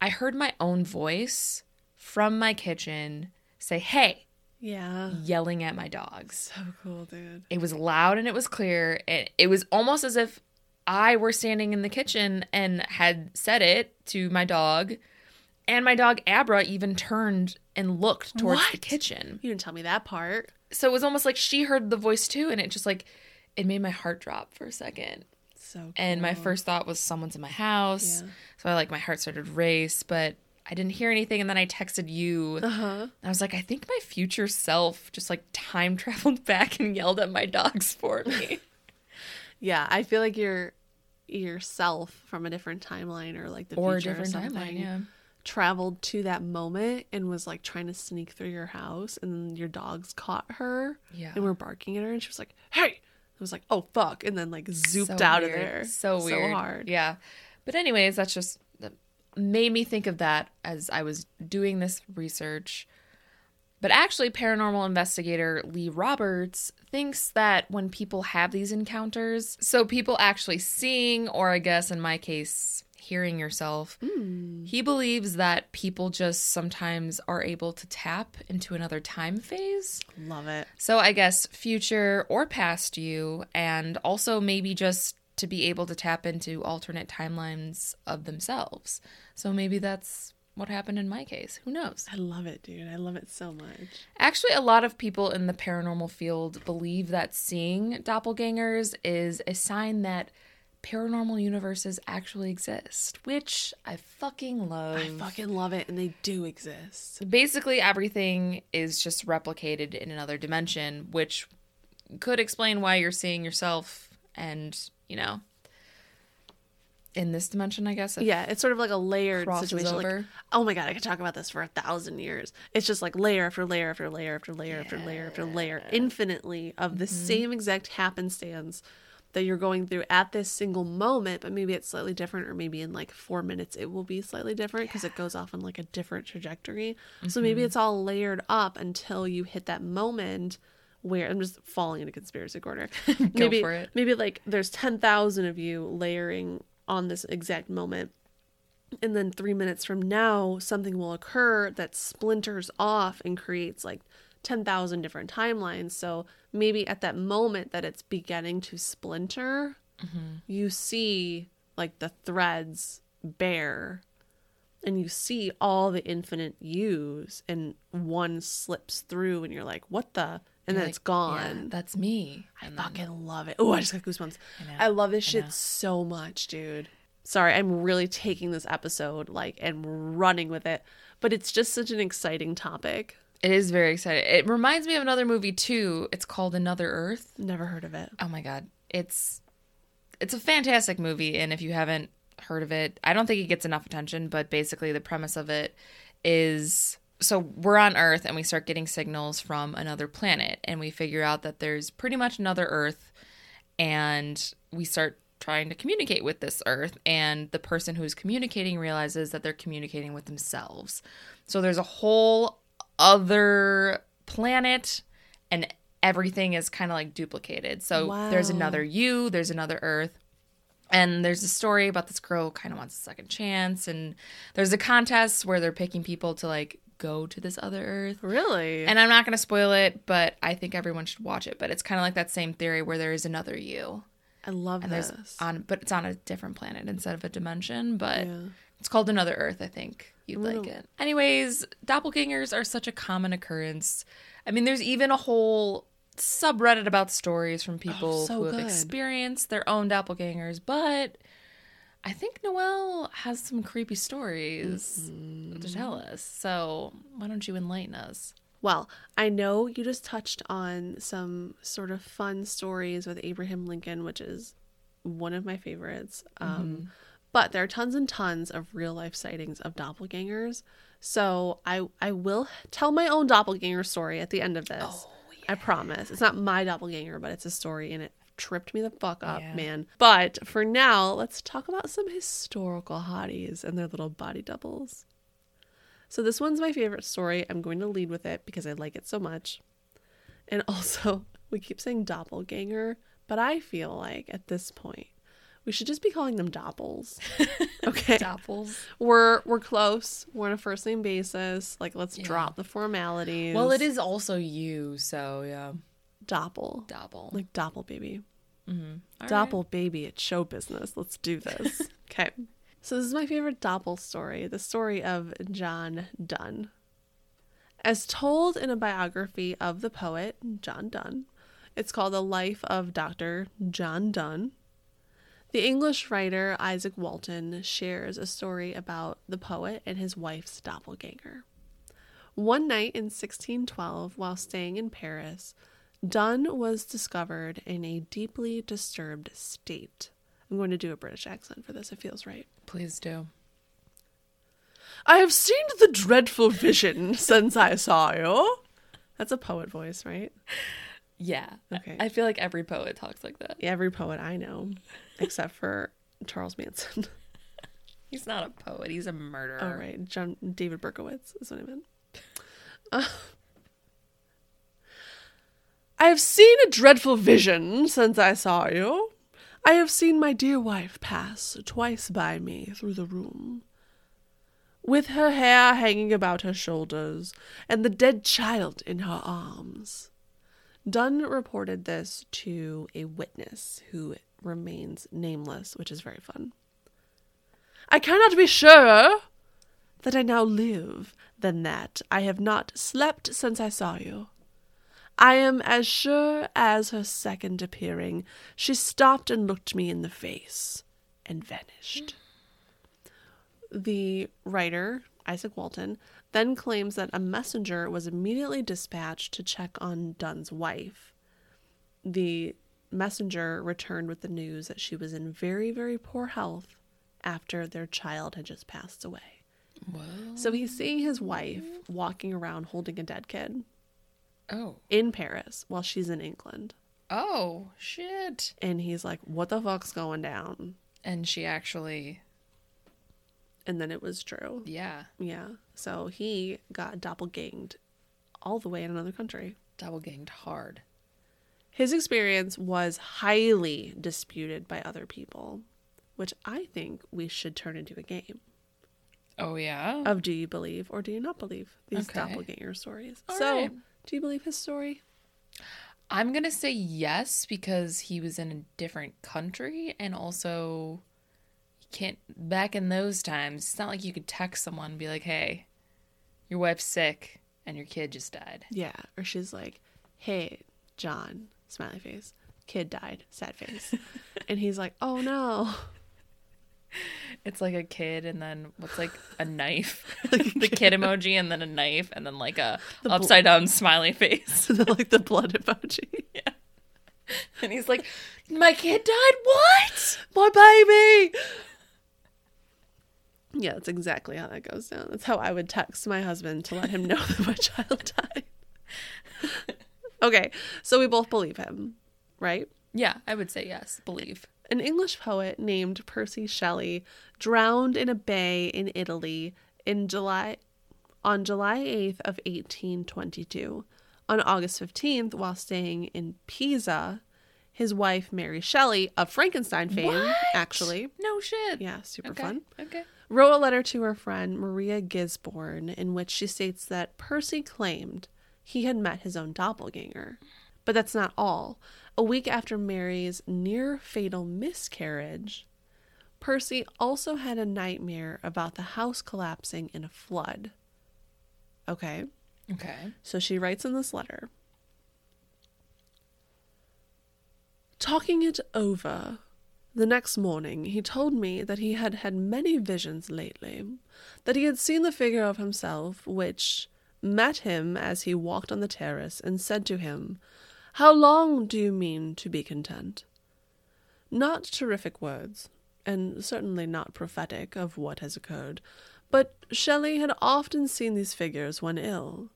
I heard my own voice from my kitchen say, "Hey," Yeah. yelling at my dogs. So cool, dude. It was loud and it was clear. It, it was almost as if I were standing in the kitchen and had said it to my dog. And my dog Abra even turned and looked towards the kitchen. You didn't tell me that part. So it was almost like she heard the voice too. And it just like, it made my heart drop for a second. So cool. And my first thought was someone's in my house. Yeah. So I like my heart started to race, but I didn't hear anything. And then I texted you. Uh-huh. I was like, I think my future self just like time traveled back and yelled at my dogs for me. Yeah, I feel like you're yourself from a different timeline or like the or a future different or something timeline, yeah. Traveled to that moment and was like trying to sneak through your house and then your dogs caught her Yeah. and were barking at her and she was like hey I was like oh fuck and then like zooped So out of weird. there So weird. so hard Yeah. But anyways, that's just that made me think of that as I was doing this research. But actually, paranormal investigator Lee Roberts thinks that when people have these encounters, so people actually seeing, or I guess in my case, hearing yourself, hmm. he believes that people just sometimes are able to tap into another time phase. love it So I guess future or past you, and also maybe just to be able to tap into alternate timelines of themselves. So maybe that's what happened in my case. Who knows? I love it dude I love it so much Actually, a lot of people in the paranormal field believe that seeing doppelgangers is a sign that paranormal universes actually exist, which I fucking love. I fucking love it and they do exist. Basically everything is just replicated in another dimension which could explain why you're seeing yourself and you know in this dimension i guess. Yeah it's sort of like a layered situation like oh my god i could talk about this for a thousand years. It's just like layer after layer after layer after layer after layer after layer. Infinitely of the Mm-hmm. same exact happenstance that you're going through at this single moment but maybe it's slightly different or maybe in like four minutes it will be slightly different because it goes off on like a different trajectory so Mm-hmm. maybe it's all layered up until you hit that moment where i'm just falling into conspiracy corner maybe for it. maybe like there's 10,000 of you layering on this exact moment and then three minutes from now something will occur that splinters off and creates like 10,000 different timelines so maybe at that moment that it's beginning to splinter mm-hmm. you see like the threads bare and you see all the infinite yous and one slips through and you're like what the and then Like, it's gone yeah, that's me I and then- fucking love it. Oh, I just got goosebumps. know. I, love this I shit know. so much, dude. Sorry, I'm really taking this episode like and running with it, but it's just such an exciting topic. It is very exciting it reminds me of another movie too it's called another earth Never heard of it. oh my god it's it's a fantastic movie and if you haven't heard of it i don't think it gets enough attention but basically the premise of it is so we're on earth and we start getting signals from another planet and we figure out that there's pretty much another earth and we start trying to communicate with this earth and the person who's communicating realizes that they're communicating with themselves. So there's a whole other planet and everything is kind of like duplicated. So there's another you, there's another earth. And there's a story about this girl who kind of wants a second chance and there's a contest where they're picking people to like go to this other earth. Really? And I'm not going to spoil it, but I think everyone should watch it. But it's kind of like that same theory where there is another you, I love and this. on, but it's on a different planet instead of a dimension. But Yeah. It's called Another Earth. I think you'd I'm like it. Anyways, doppelgangers are such a common occurrence. I mean, there's even a whole subreddit about stories from people Oh, so who have experienced their own doppelgangers. But I think Noelle has some creepy stories Mm-hmm. to tell us. So why don't you enlighten us? Well, I know you just touched on some sort of fun stories with Abraham Lincoln, which is one of my favorites. Um, But there are tons and tons of real life sightings of doppelgangers. So I I will tell my own doppelganger story at the end of this. Oh, I promise. It's not my doppelganger, but it's a story and it tripped me the fuck up, Yeah. man. But for now, let's talk about some historical hotties and their little body doubles. So this one's my favorite story. I'm going to lead with it because I like it so much. And also, we keep saying doppelganger, but I feel like at this point we should just be calling them doppels. Okay. Doppels. we're we're close. We're on a first name basis. Like let's drop the formalities. Well, it is also you, so yeah. doppel. Doppel. Like doppel baby. Mm-hmm. All Doppel baby, it's show business. Let's do this. okay. So this is my favorite Doppel story, the story of John Donne. As told in a biography of the poet John Donne, it's called The Life of Dr. John Donne. The English writer Izaak Walton shares a story about the poet and his wife's doppelganger. One night in 1612, while staying in Paris, Donne was discovered in a deeply disturbed state. I'm going to do a British accent for this, it feels right. Please do. I have seen the dreadful vision since I saw you. That's a poet voice, right? Yeah. Okay. I feel like every poet talks like that. Every poet I know, except for Charles Manson. He's not a poet. He's a murderer. All right, John David Berkowitz is what I meant. Uh, I have seen a dreadful vision since I saw you. I have seen my dear wife pass twice by me through the room, with her hair hanging about her shoulders and the dead child in her arms. Donne reported this to a witness who remains nameless, which is very fun. I cannot be sure that I now live than that I have not slept since I saw you. I am as sure as her second appearing, she stopped and looked me in the face and vanished. The writer, Izaak Walton, then claims that a messenger was immediately dispatched to check on Donne's wife. The messenger returned with the news that she was in very, very poor health after their child had just passed away. Whoa. So he's seeing his wife walking around holding a dead kid Oh. in Paris while she's in England. Oh, shit. And he's like, What the fuck's going down? And she actually, And then it was true. yeah, Yeah. So he got doppelganged all the way in another country. double ganged hard. His experience was highly disputed by other people, which I think we should turn into a game Oh, yeah. of do you believe or do you not believe these Okay. doppelganger stories. All so, right. do you believe his story? I'm going to say yes because he was in a different country and also can't, back in those times, it's not like you could text someone and be like, hey, your wife's sick and your kid just died. Yeah. Or she's like, hey, John, smiley face, kid died, sad face. and he's like, oh no. It's like a kid and then what's like a knife, the kid emoji, and then a knife, and then like a bl- upside down smiley face. like the blood emoji. Yeah. And he's like, "My kid died. What?" My baby. Yeah, that's exactly how that goes down. That's how I would text my husband to let him know that my child died. okay, so we both believe him, right? Yeah, I would say yes. Believe. An English poet named Percy Shelley drowned in a bay in Italy in July on July 8th of 1822. On August 15th, while staying in Pisa, his wife Mary Shelley of Frankenstein fame, What? actually, No shit. yeah, super Okay. fun, Okay. Wrote a letter to her friend Maria Gisborne in which she states that Percy claimed he had met his own doppelganger. But that's not all. A week after Mary's near fatal miscarriage, Percy also had a nightmare about the house collapsing in a flood. Okay, Okay. so she writes in this letter Talking it over, the next morning he told me that he had had many visions lately, that he had seen the figure of himself which met him as he walked on the terrace and said to him, How long do you mean to be content? Not terrific words, and certainly not prophetic of what has occurred, but Shelley had often seen these figures when ill.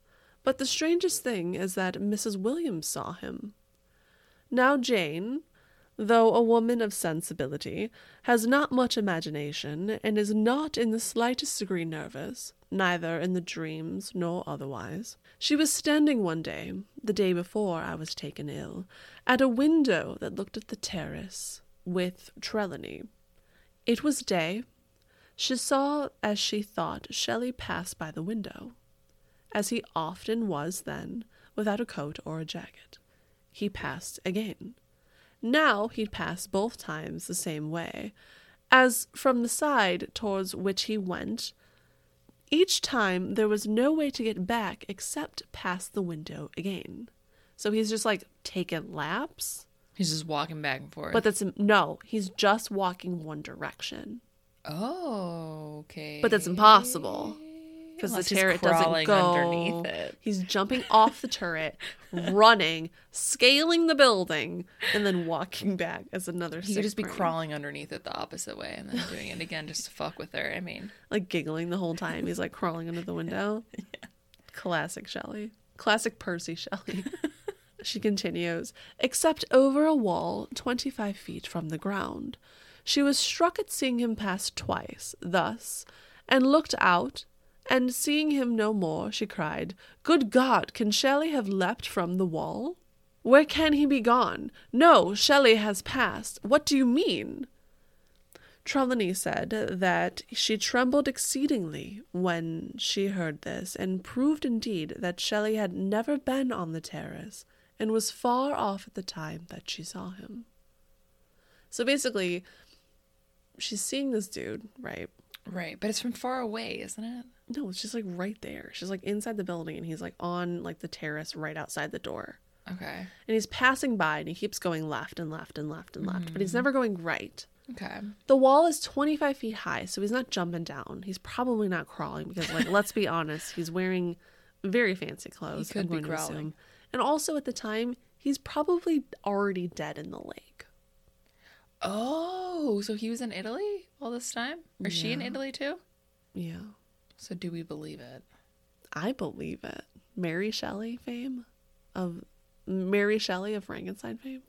But the strangest thing is that Mrs. Williams saw him. Now, Jane, though a woman of sensibility, has not much imagination and is not in the slightest degree nervous, neither in the dreams nor otherwise. She was standing one day, the day before I was taken ill, at a window that looked at the terrace with Trelawny. It was day. She saw, as she thought, Shelley pass by the window, as he often was then, without a coat or a jacket. He passed again. Now he'd pass both times the same way, as from the side towards which he went. Each time there was no way to get back except past the window again. So he's just like taking laps. He's just walking back and forth. But that's no, he's just walking one direction. oh, okay. But that's impossible because the turret doesn't go underneath it. He's jumping off the turret, running, scaling the building, and then walking back as another. He could just be crawling underneath it the opposite way and then doing it again just to fuck with her. I mean, like giggling the whole time. He's like crawling under the window. yeah. Classic Shelley. Classic Percy Shelley. she continues, except over a wall 25 feet from the ground. She was struck at seeing him pass twice, thus, and looked out, and seeing him no more, she cried, Good God, can Shelley have leapt from the wall? Where can he be gone? No, Shelley has passed. What do you mean? Trelawny said that she trembled exceedingly when she heard this, and proved indeed that Shelley had never been on the terrace, and was far off at the time that she saw him. So basically, she's seeing this dude, right? Right. But it's from far away, isn't it? No, it's just like right there. She's like inside the building, and he's like on like the terrace right outside the door. Okay. And he's passing by, and he keeps going left and left and left and left, but he's mm. never going right. Okay. The wall is 25 feet high, so he's not jumping down. He's probably not crawling because, like, let's be honest, he's wearing very fancy clothes. He could be crawling. And also at the time, he's probably already dead in the lake. Oh, so he was in Italy all this time? Or she in Italy too? Yeah, So do we believe it? I believe it. Mary Shelley fame of Mary Shelley of Frankenstein fame.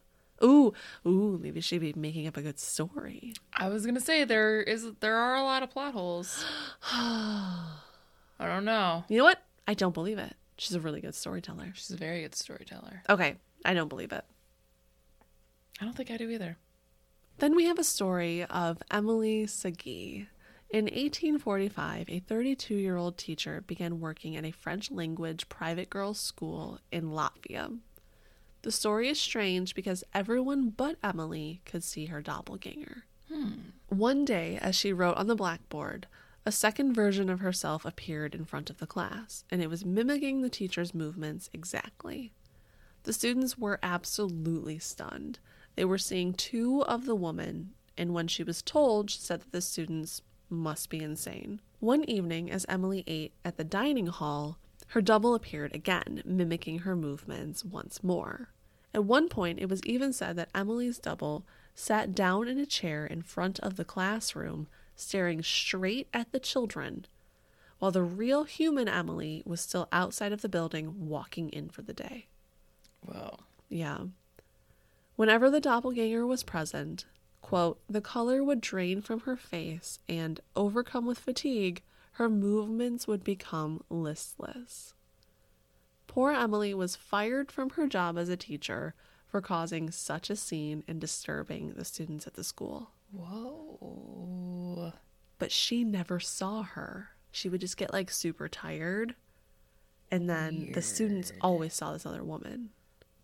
Ooh, ooh, maybe she'd be making up a good story. I was gonna say there is there are a lot of plot holes. I don't know. You know what? I don't believe it. She's a really good storyteller. She's a very good storyteller. Okay, I don't believe it. I don't think I do either. Then we have a story of Emily Sagée. In 1845, a 32 year old teacher began working at a French language private girls' school in Latvia. The story is strange because everyone but Emily could see her doppelganger. Hmm. One day, as she wrote on the blackboard, a second version of herself appeared in front of the class, and it was mimicking the teacher's movements exactly. The students were absolutely stunned. They were seeing two of the woman, and when she was told, she said that the students must be insane. One evening, as Emily ate at the dining hall, her double appeared again, mimicking her movements once more. At one point, it was even said that Emily's double sat down in a chair in front of the classroom, staring straight at the children, while the real human Emily was still outside of the building walking in for the day. Whoa. Yeah. Whenever the doppelganger was present, quote, the color would drain from her face, and overcome with fatigue, her movements would become listless. Poor Emily was fired from her job as a teacher for causing such a scene and disturbing the students at the school. Whoa. But she never saw her. She would just get like super tired. And then the students always saw this other woman.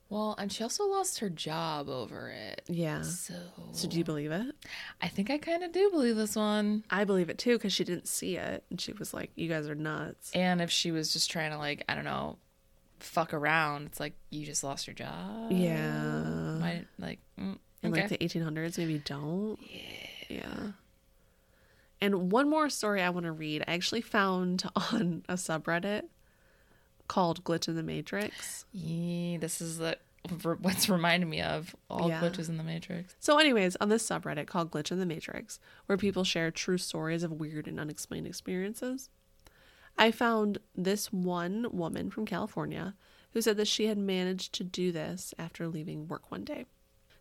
Well, and she also lost her job over it. Yeah. So, So do you believe it? I think I kind of do believe this one. I believe it too because she didn't see it. And she was like, you guys are nuts. And if she was just trying to like, I don't know, fuck around, it's like you just lost your job. Yeah. Like mm, in okay. like the 1800s maybe don't Yeah. yeah and one more story i want to read i actually found on a subreddit called glitch in the matrix yeah, this is the what's reminding me of all Yeah. glitches in the matrix. so anyways on this subreddit called glitch in the matrix where people share true stories of weird and unexplained experiences i found this one woman from california who said that she had managed to do this after leaving work one day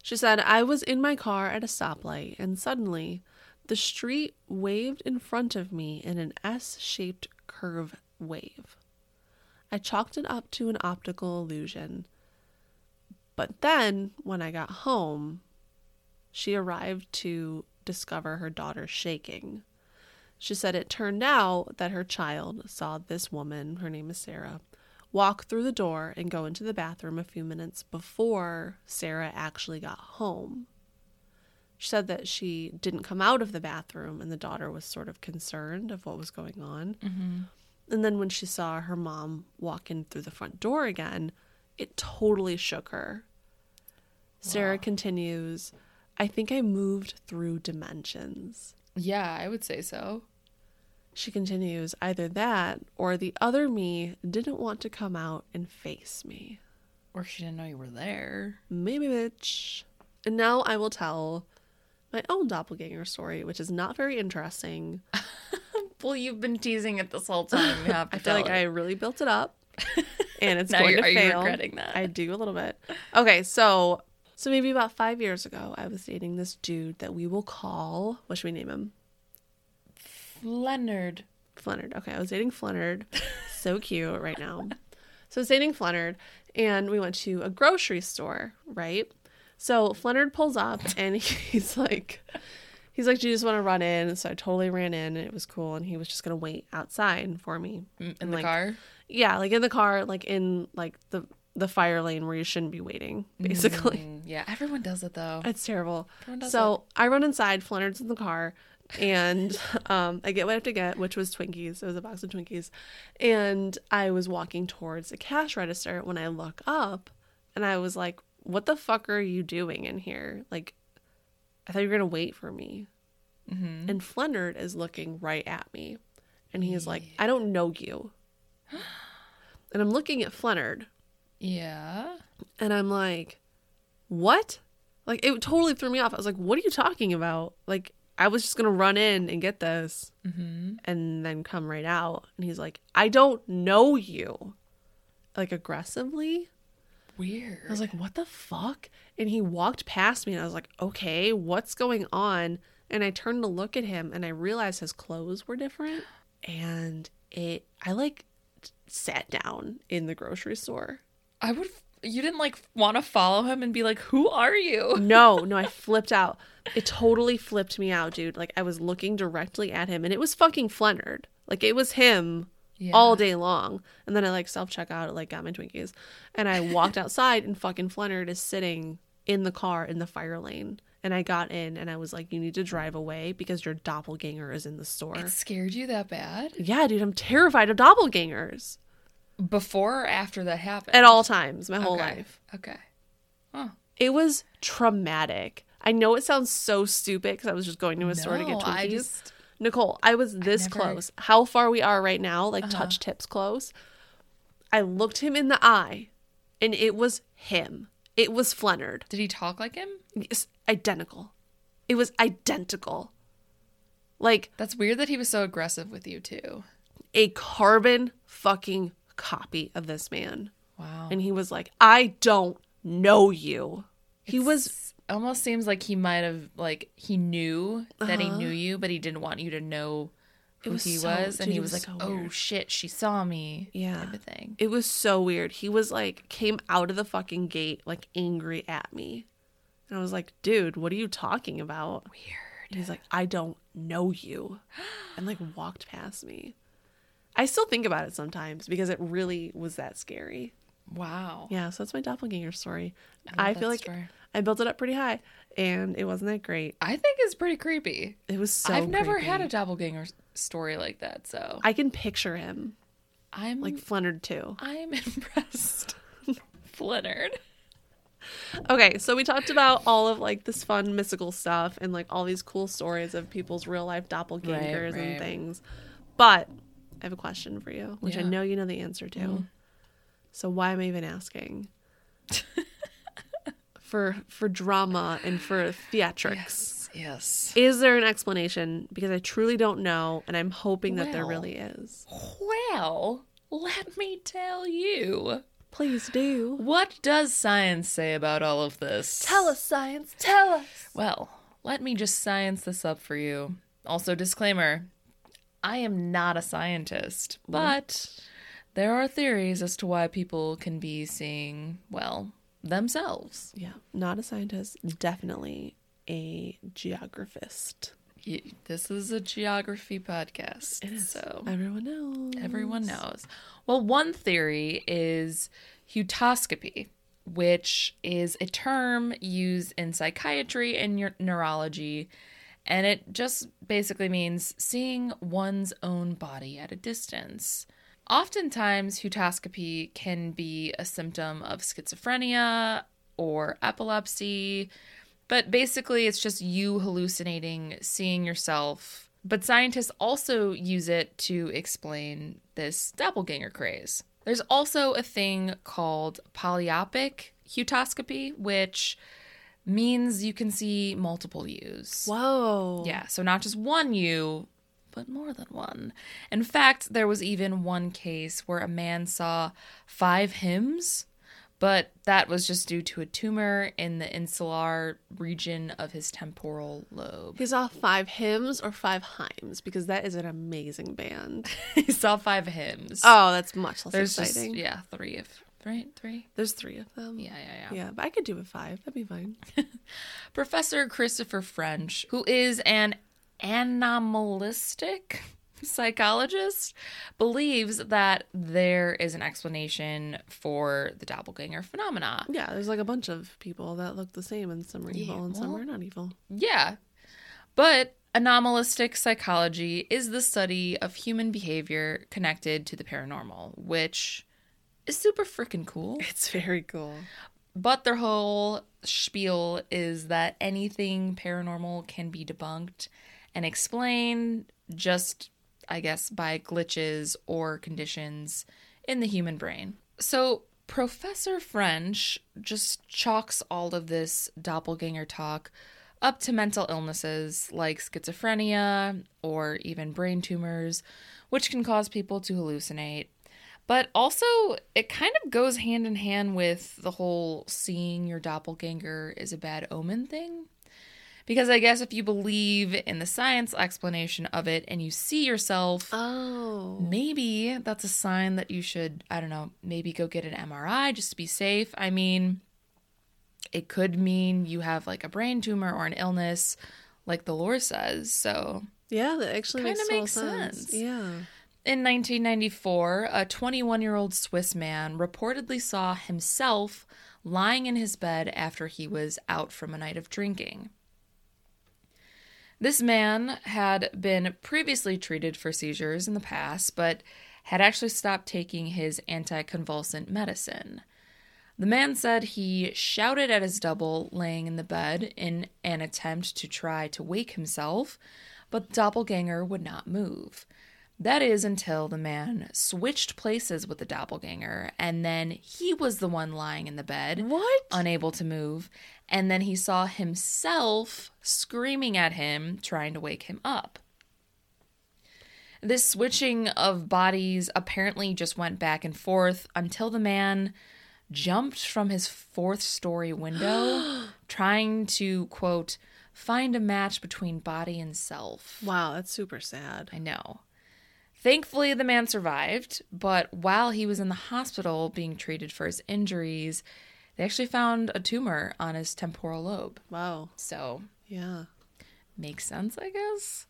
She said, I was in my car at a stoplight and suddenly the street waved in front of me in an S shaped curve wave. I chalked it up to an optical illusion. But then, when I got home, she arrived to discover her daughter shaking. She said it turned out that her child saw this woman, her name is Sarah, walk through the door and go into the bathroom a few minutes before Sarah actually got home. She said that she didn't come out of the bathroom and the daughter was sort of concerned of what was going on. Mm-hmm. And then when she saw her mom walk in through the front door again, it totally shook her. Sarah Wow. continues, I think I moved through dimensions. Yeah, I would say so. She continues, either that or the other me didn't want to come out and face me. Or she didn't know you were there. Maybe, bitch. And now I will tell my own doppelganger story, which is not very interesting. Well, you've been teasing it this whole time. You have to I feel like it. I really built it up, and it's Now going to are you fail. regretting that? I do a little bit. Okay, so so maybe about five years ago, I was dating this dude that we will call. What should we name him? Leonard. Flennard. Okay, I was dating Flennard. so cute right now. So I was dating Flennard, and we went to a grocery store, right? So Flennard pulls up, and he's like, he's like, "Do you just want to run in?" So I totally ran in, and it was cool. And he was just gonna wait outside for me. Mm, In And, the like, car? Yeah, like in the car, like in like the the fire lane where you shouldn't be waiting, basically. Mm, yeah, everyone does it though. It's terrible. So I run inside. Flannard's in the car, and um, I get what I have to get, which was Twinkies. It was a box of Twinkies, and I was walking towards the cash register when I look up, and I was like, "What the fuck are you doing in here? Like, I thought you were gonna wait for me." Mhm. And Flennard is looking right at me, and he's like, "I don't know you." And I'm looking at Flennard, Yeah. and I'm like, what? Like, it totally threw me off. I was like, what are you talking about? Like, I was just going to run in and get this Mm-hmm. and then come right out. And he's like, I don't know you. Like, aggressively. Weird. I was like, what the fuck? And he walked past me, and I was like, okay, what's going on? And I turned to look at him, and I realized his clothes were different. And it, I like sat down in the grocery store. I would. You didn't like want to follow him and be like, "Who are you?" No, no, I flipped out. It totally flipped me out, dude. Like I was looking directly at him and it was fucking Flennard. Like it was him Yeah. all day long. And then I like self check out, like got my Twinkies. And I walked outside and fucking Flennard is sitting in the car in the fire lane. And I got in and I was like, You need to drive away because your doppelganger is in the store. It scared you that bad? yeah, dude, I'm terrified of doppelgangers. Before or after that happened? At all times, my whole Okay. life. Okay. Oh. It was traumatic. I know it sounds so stupid because I was just going to a store to get Twinkies. I just. Nicole, I was this never- Uh-huh. close. How far we are right now, like touch tips close. I looked him in the eye, and it was him. It was Flennard. Did he talk like him? Yes, identical. It was identical. Like That's weird that he was so aggressive with you too. a carbon fucking copy of this man. Wow. And he was like, I don't know you. He was almost seems like he might have like he knew that he Uh-huh. knew you, but he didn't want you to know who was he so- was, and he it was, was like, so "Oh weird. shit, she saw me." Yeah. type of thing. it was so weird. He was like came out of the fucking gate like angry at me. And I was like, dude, what are you talking about? Weird. And he's like, I don't know you. And like walked past me. I still think about it sometimes because it really was that scary. Wow. Yeah, so that's my doppelganger story. love I, feel like story. I built it up pretty high and it wasn't that great. I think it's pretty creepy. It was so I've never had a doppelganger story like that, so I can picture him I'm like fluttered too. I'm impressed. Flittered. Okay, so we talked about all of like this fun mystical stuff and like all these cool stories of people's real life doppelgangers right. and things. But I have a question for you, which I Yeah. Mm. know you know the answer to. So why am I even asking? for for drama and for theatrics. Yes. Is there an explanation? Because I truly don't know, and I'm hoping that there really is. Well, let me tell you. Please do. What does science say about all of this? Tell us, science. Tell us. Well, let me just science this up for you. Also, disclaimer I am not a scientist, mm-hmm. but there are theories as to why people can be seeing, well, themselves. Yeah, not a scientist, definitely a geographist. Y- This is a geography podcast. It is. So Everyone knows. everyone knows. Well, one theory is heautoscopy, which is a term used in psychiatry and neur- neurology, and it just basically means seeing one's own body at a distance. Oftentimes, heautoscopy can be a symptom of schizophrenia or epilepsy, but basically, it's just you hallucinating, seeing yourself. But scientists also use it to explain this doppelganger craze. There's also a thing called polyopic heautoscopy, which means you can see multiple yous. Whoa. Yeah, so not just one you, but more than one. In fact, there was even one case where a man saw five hims, but that was just due to a tumor in the insular region of his temporal lobe. He saw five hims or five hymns because that is an amazing band. he saw five hims. Oh, that's much less There's exciting. just yeah, three of right, three. There's three of them. Yeah, yeah, yeah. Yeah, but I could do a five. That'd be fine. Professor Christopher French, who is an anomalistic psychologist, believes that there is an explanation for the doppelganger phenomena. Yeah, there's like a bunch of people that look the same and some are Yeah, evil and some are not evil. Yeah. But anomalistic psychology is the study of human behavior connected to the paranormal, which is super freaking cool. It's very cool. But their whole spiel is that anything paranormal can be debunked and explained just, I guess, by glitches or conditions in the human brain. So, Professor French just chalks all of this doppelganger talk up to mental illnesses like schizophrenia or even brain tumors, which can cause people to hallucinate. But also, it kind of goes hand in hand with the whole seeing your doppelganger is a bad omen thing. Because I guess if you believe in the science explanation of it and you see yourself, Oh. maybe that's a sign that you should, I don't know, maybe go get an MRI just to be safe. I mean, it could mean you have like a brain tumor or an illness, like the lore says. So, Yeah, that actually Kinda makes makes sense. sense. Yeah. In 1994, a 21 year old Swiss man reportedly saw himself lying in his bed after he was out from a night of drinking. This man had been previously treated for seizures in the past, but had actually stopped taking his anticonvulsant medicine. The man said he shouted at his double laying in the bed in an attempt to try to wake himself, but the doppelganger would not move. That is until the man switched places with the doppelganger, and then he was the one lying in the bed, What? unable to move, and then he saw himself screaming at him, trying to wake him up. This switching of bodies apparently just went back and forth until the man jumped from his fourth story window trying to, quote, find a match between body and self. Wow, that's super sad. I know. Thankfully, the man survived, but while he was in the hospital being treated for his injuries, they actually found a tumor on his temporal lobe. Wow. So, Yeah. makes sense, I guess.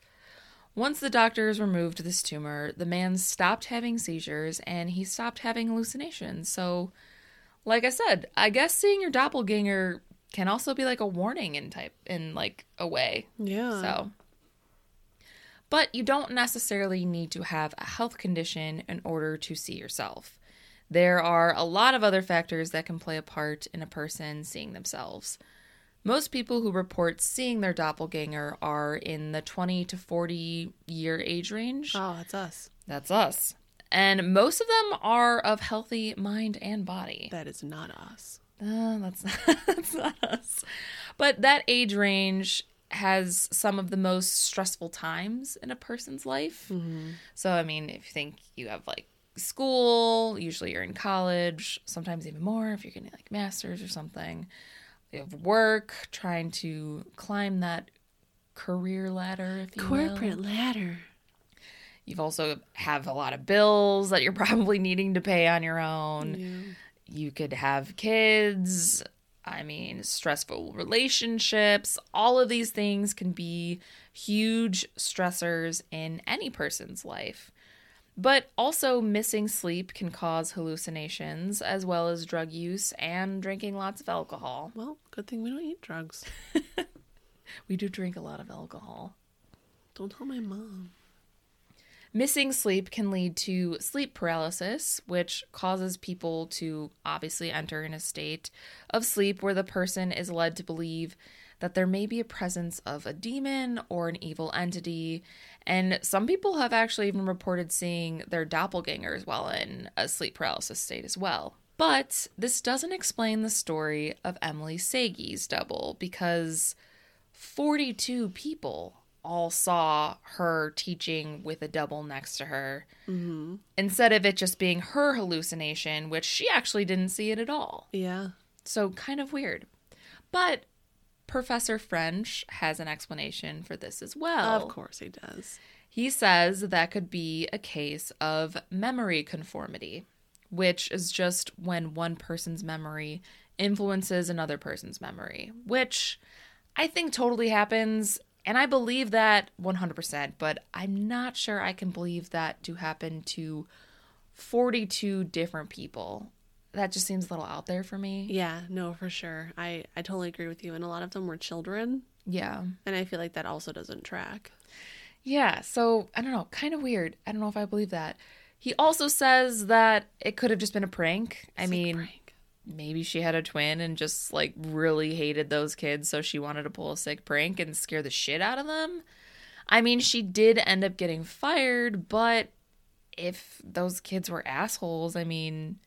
Once the doctors removed this tumor, the man stopped having seizures and he stopped having hallucinations. So, like I said, I guess seeing your doppelganger can also be like a warning in type in like a way. Yeah. So, but you don't necessarily need to have a health condition in order to see yourself. There are a lot of other factors that can play a part in a person seeing themselves. Most people who report seeing their doppelganger are in the 20 to 40 year age range. Oh, that's us. That's us. And most of them are of healthy mind and body. That is not us. Uh, that's that's not us. But that age range has some of the most stressful times in a person's life. Mm-hmm. So, I mean, if you think you have like school, usually you're in college, sometimes even more if you're getting like masters or something. You have work, trying to climb that career ladder, if you will. Corporate ladder. You've also have a lot of bills that you're probably needing to pay on your own Yeah. you could have kids i mean stressful relationships all of these things can be huge stressors in any person's life but also missing sleep can cause hallucinations as well as drug use and drinking lots of alcohol Well, good thing we don't eat drugs. we do drink a lot of alcohol Don't tell my mom. Missing sleep can lead to sleep paralysis, which causes people to obviously enter in a state of sleep where the person is led to believe that there may be a presence of a demon or an evil entity. And some people have actually even reported seeing their doppelgangers while in a sleep paralysis state as well. But this doesn't explain the story of Emily Sagée's double because 42 people all saw her teaching with a double next to her Mm-hmm. instead of it just being her hallucination, which she actually didn't see it at all. Yeah. So, kind of weird. But Professor French has an explanation for this as well. of course he does. He says that could be a case of memory conformity, which is just when one person's memory influences another person's memory, which I think totally happens. And I believe that 100%, but I'm not sure I can believe that to happen to 42 different people. That just seems a little out there for me. Yeah, no, for sure. I, I totally agree with you. And a lot of them were children. Yeah. And I feel like that also doesn't track. Yeah, so I don't know, kind of weird. I don't know if I believe that. He also says that it could have just been a prank. I It's like mean, prank. Maybe she had a twin and just like really hated those kids, so she wanted to pull a sick prank and scare the shit out of them. I mean, she did end up getting fired, but if those kids were assholes, I mean,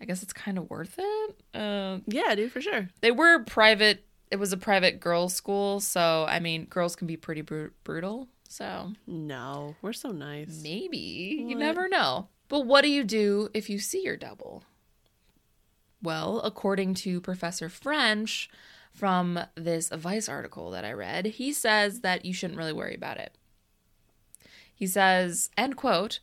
I guess it's kind of worth it. Uh, Yeah, dude, for sure. they were private. It was a private girls' school, so I mean, girls can be pretty bru- brutal. So No, we're so nice. Maybe. You never know. But what do you do if you see your double? Well, according to Professor French from this Vice article that I read, he says that you shouldn't really worry about it. He says, end quote,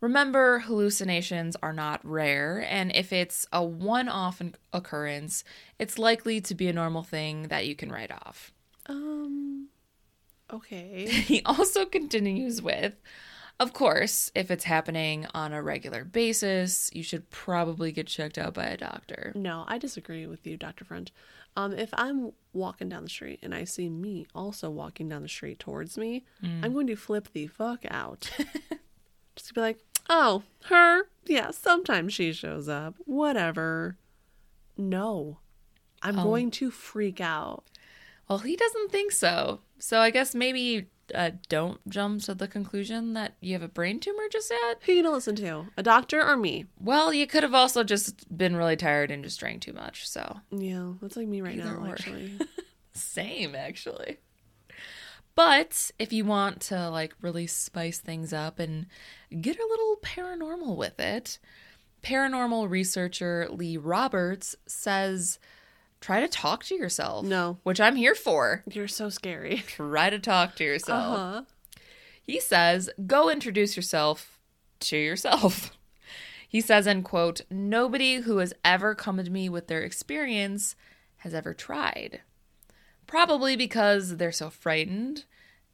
remember hallucinations are not rare, and if it's a one off occurrence, it's likely to be a normal thing that you can write off. Um, okay. He also continues with, of course, if it's happening on a regular basis, you should probably get checked out by a doctor. No, I disagree with you, Dr. French. Um, if I'm walking down the street and I see me also walking down the street towards me, I'm going to flip the fuck out. Just to be like, oh, her? Yeah, sometimes she shows up. Whatever. No. I'm Oh. going to freak out. Well, he doesn't think so. So I guess maybe uh, don't jump to the conclusion that you have a brain tumor just yet. Who you gonna listen to? A doctor or me? Well, you could have also just been really tired and just drank too much. So Yeah, that's like me right Either now, or. actually. Same, actually. But if you want to like really spice things up and get a little paranormal with it, paranormal researcher Lee Roberts says try to talk to yourself. No. Which I'm here for. You're so scary. Try to talk to yourself. Uh-huh. He says, go introduce yourself to yourself. He says, end quote, nobody who has ever come to me with their experience has ever tried. Probably because they're so frightened.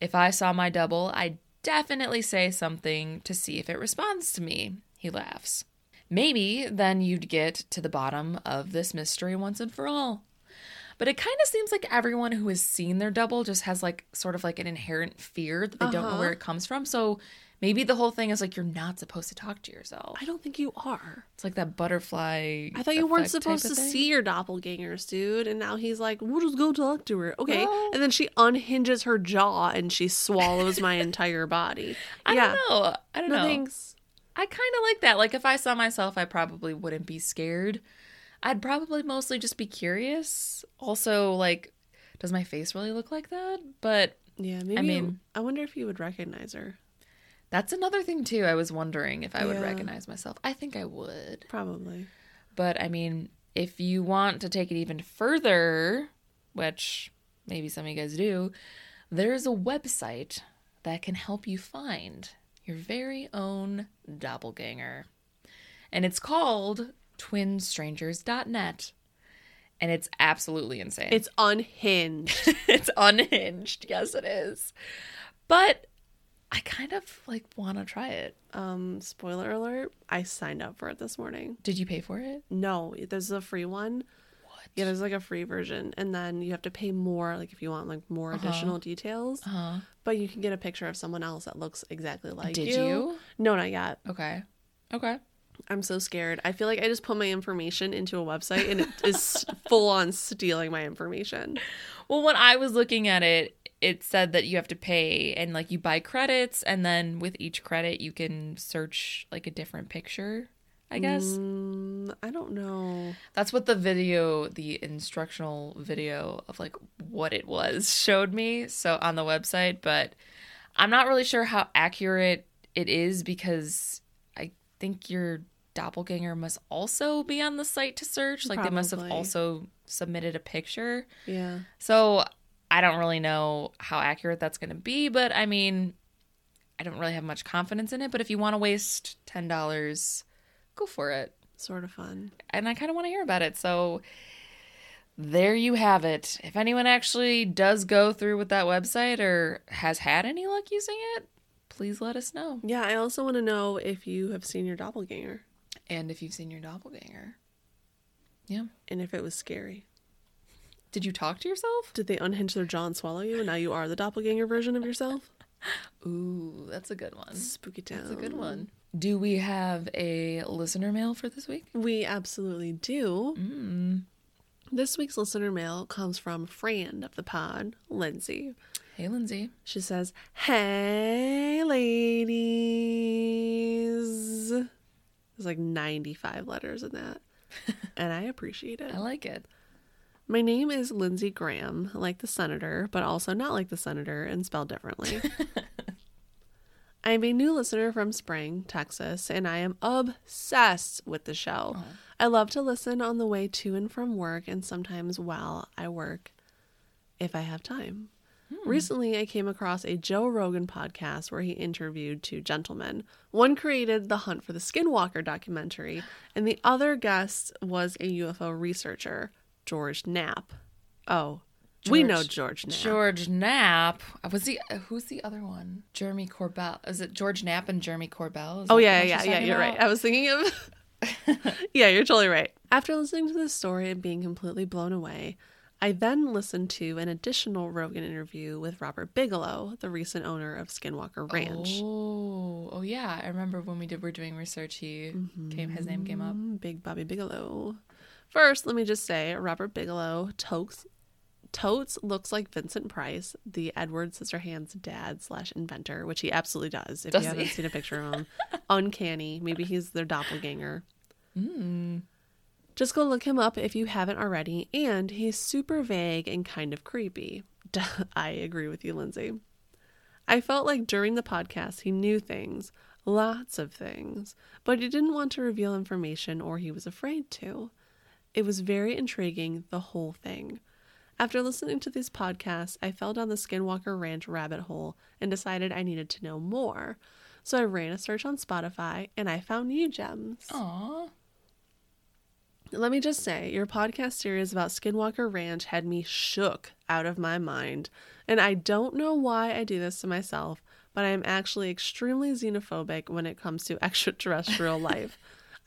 If I saw my double, I'd definitely say something to see if it responds to me. He laughs. Maybe then you'd get to the bottom of this mystery once and for all. But it kind of seems like everyone who has seen their double just has like sort of like an inherent fear that they don't know Uh-huh. where it comes from. So maybe the whole thing is like you're not supposed to talk to yourself. I don't think you are. It's like that butterfly. I thought you weren't supposed to thing. see your doppelgangers, dude. And now he's like, we'll just go talk to her. Okay. No. And then she unhinges her jaw and she swallows my entire body. I yeah. don't know. I don't No know. thanks. I kind of like that. Like if I saw myself, I probably wouldn't be scared. I'd probably mostly just be curious. Also, like, does my face really look like that? But Yeah, maybe. I mean- I wonder if you would recognize her. that's another thing too. I was wondering if I would Yeah. recognize myself. I think I would. Probably. But I mean, if you want to take it even further, which maybe some of you guys do, there's a website that can help you find your very own doppelganger. And it's called twinstrangers.net. And it's absolutely insane. It's unhinged. it's unhinged. Yes, it is. But I kind of like want to try it. um, spoiler alert, I signed up for it this morning. Did you pay for it? No, there's a free one. What? Yeah, there's like a free version, and then you have to pay more, like if you want like more Uh-huh. additional details. Uh-huh. But you can get a picture of someone else that looks exactly like you. Did you. you? No, not yet. Okay. Okay. I'm so scared. I feel like I just put my information into a website and it is full on stealing my information. Well, when I was looking at it, it said that you have to pay and like you buy credits and then with each credit you can search like a different picture, I guess. Mm, I don't know. That's what the video, the instructional video of like what it was showed me so on the website, but I'm not really sure how accurate it is because I think your doppelganger must also be on the site to search. Like they must have also submitted a picture. Yeah. So I don't really know how accurate that's going to be, but I mean, I don't really have much confidence in it. But if you want to waste ten dollars, go for it. Sort of fun. And I kind of want to hear about it. So there you have it. If anyone actually does go through with that website or has had any luck using it, please let us know. Yeah, I also want to know if you have seen your doppelganger And if you've seen your doppelganger, yeah. and if it was scary. Did you talk to yourself? Did they unhinge their jaw and swallow you, and now you are the doppelganger version of yourself? Ooh, that's a good one. Spooky town. That's a good one. Do we have a listener mail for this week? We absolutely do. Mm. This week's listener mail comes from friend of the pod, Lindsay. Hey, Lindsay. She says, Hey, ladies. There's like 95 letters in that. and I appreciate it. I like it. My name is Lindsay Graham, like the senator, but also not like the senator and spelled differently. I am a new listener from Spring, Texas, and I am obsessed with the show. Oh. I love to listen on the way to and from work and sometimes while I work if I have time. Hmm. Recently, I came across a Joe Rogan podcast where he interviewed two gentlemen. One created the Hunt for the Skinwalker documentary, and the other guest was a UFO researcher, George Knapp. Oh, we know George Knapp. George Knapp. Was he? Who's the other one? Jeremy Corbell. Is it George Knapp and Jeremy Corbell? Is Oh that yeah, yeah, one she's yeah. You're right. I was thinking of. yeah, you're totally right. After listening to this story and being completely blown away, I then listened to an additional Rogan interview with Robert Bigelow, the recent owner of Skinwalker Ranch. Oh, oh yeah. I remember when we did. We're doing research. He mm-hmm. came. His name came up. Big Bobby Bigelow. First, let me just say Robert Bigelow totes totes looks like Vincent Price, the Edward Scissorhands dad slash inventor, which he absolutely does. If Does you haven't seen a picture of him, uncanny. Maybe he's their doppelganger. Mm. Just go look him up if you haven't already, and he's super vague and kind of creepy. I agree with you, Lindsay. I felt like during the podcast he knew things, lots of things, but he didn't want to reveal information or he was afraid to. It was very intriguing, the whole thing. After listening to these podcasts, I fell down the Skinwalker Ranch rabbit hole and decided I needed to know more. So I ran a search on Spotify and I found you gems. Aw. Let me just say, your podcast series about Skinwalker Ranch had me shook out of my mind. And I don't know why I do this to myself, but I am actually extremely xenophobic when it comes to extraterrestrial life.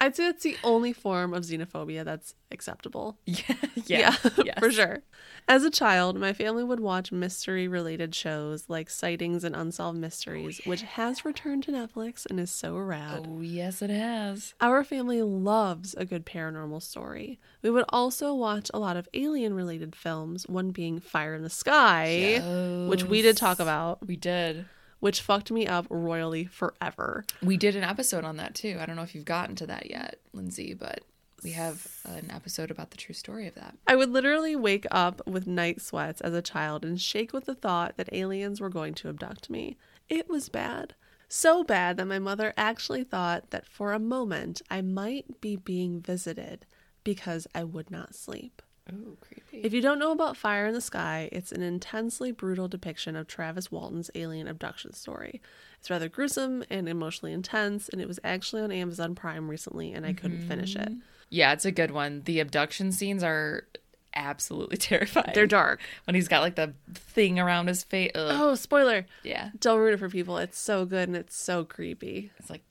I'd say it's the only form of xenophobia that's acceptable. Yeah. Yeah. yes. for sure. As a child, my family would watch mystery related shows like Sightings and Unsolved Mysteries, oh, which has returned to Netflix and is so rad. Oh, yes, it has. Our family loves a good paranormal story. We would also watch a lot of alien related films, one being Fire in the Sky, which we did talk about, We did. Which fucked me up royally forever. We did an episode on that too. I don't know if you've gotten to that yet, Lindsay, but we have an episode about the true story of that. I would literally wake up with night sweats as a child and shake with the thought that aliens were going to abduct me. It was bad. So bad that my mother actually thought that for a moment I might be being visited because I would not sleep. Oh, creepy. If you don't know about Fire in the Sky, it's an intensely brutal depiction of Travis Walton's alien abduction story. It's rather gruesome and emotionally intense, and it was actually on Amazon Prime recently, and I couldn't finish it. yeah, it's a good one. The abduction scenes are absolutely terrifying. They're dark. when he's got like the thing around his face. Ugh. Oh, spoiler! Yeah, Don't ruin it for people. It's so good and it's so creepy. it's like,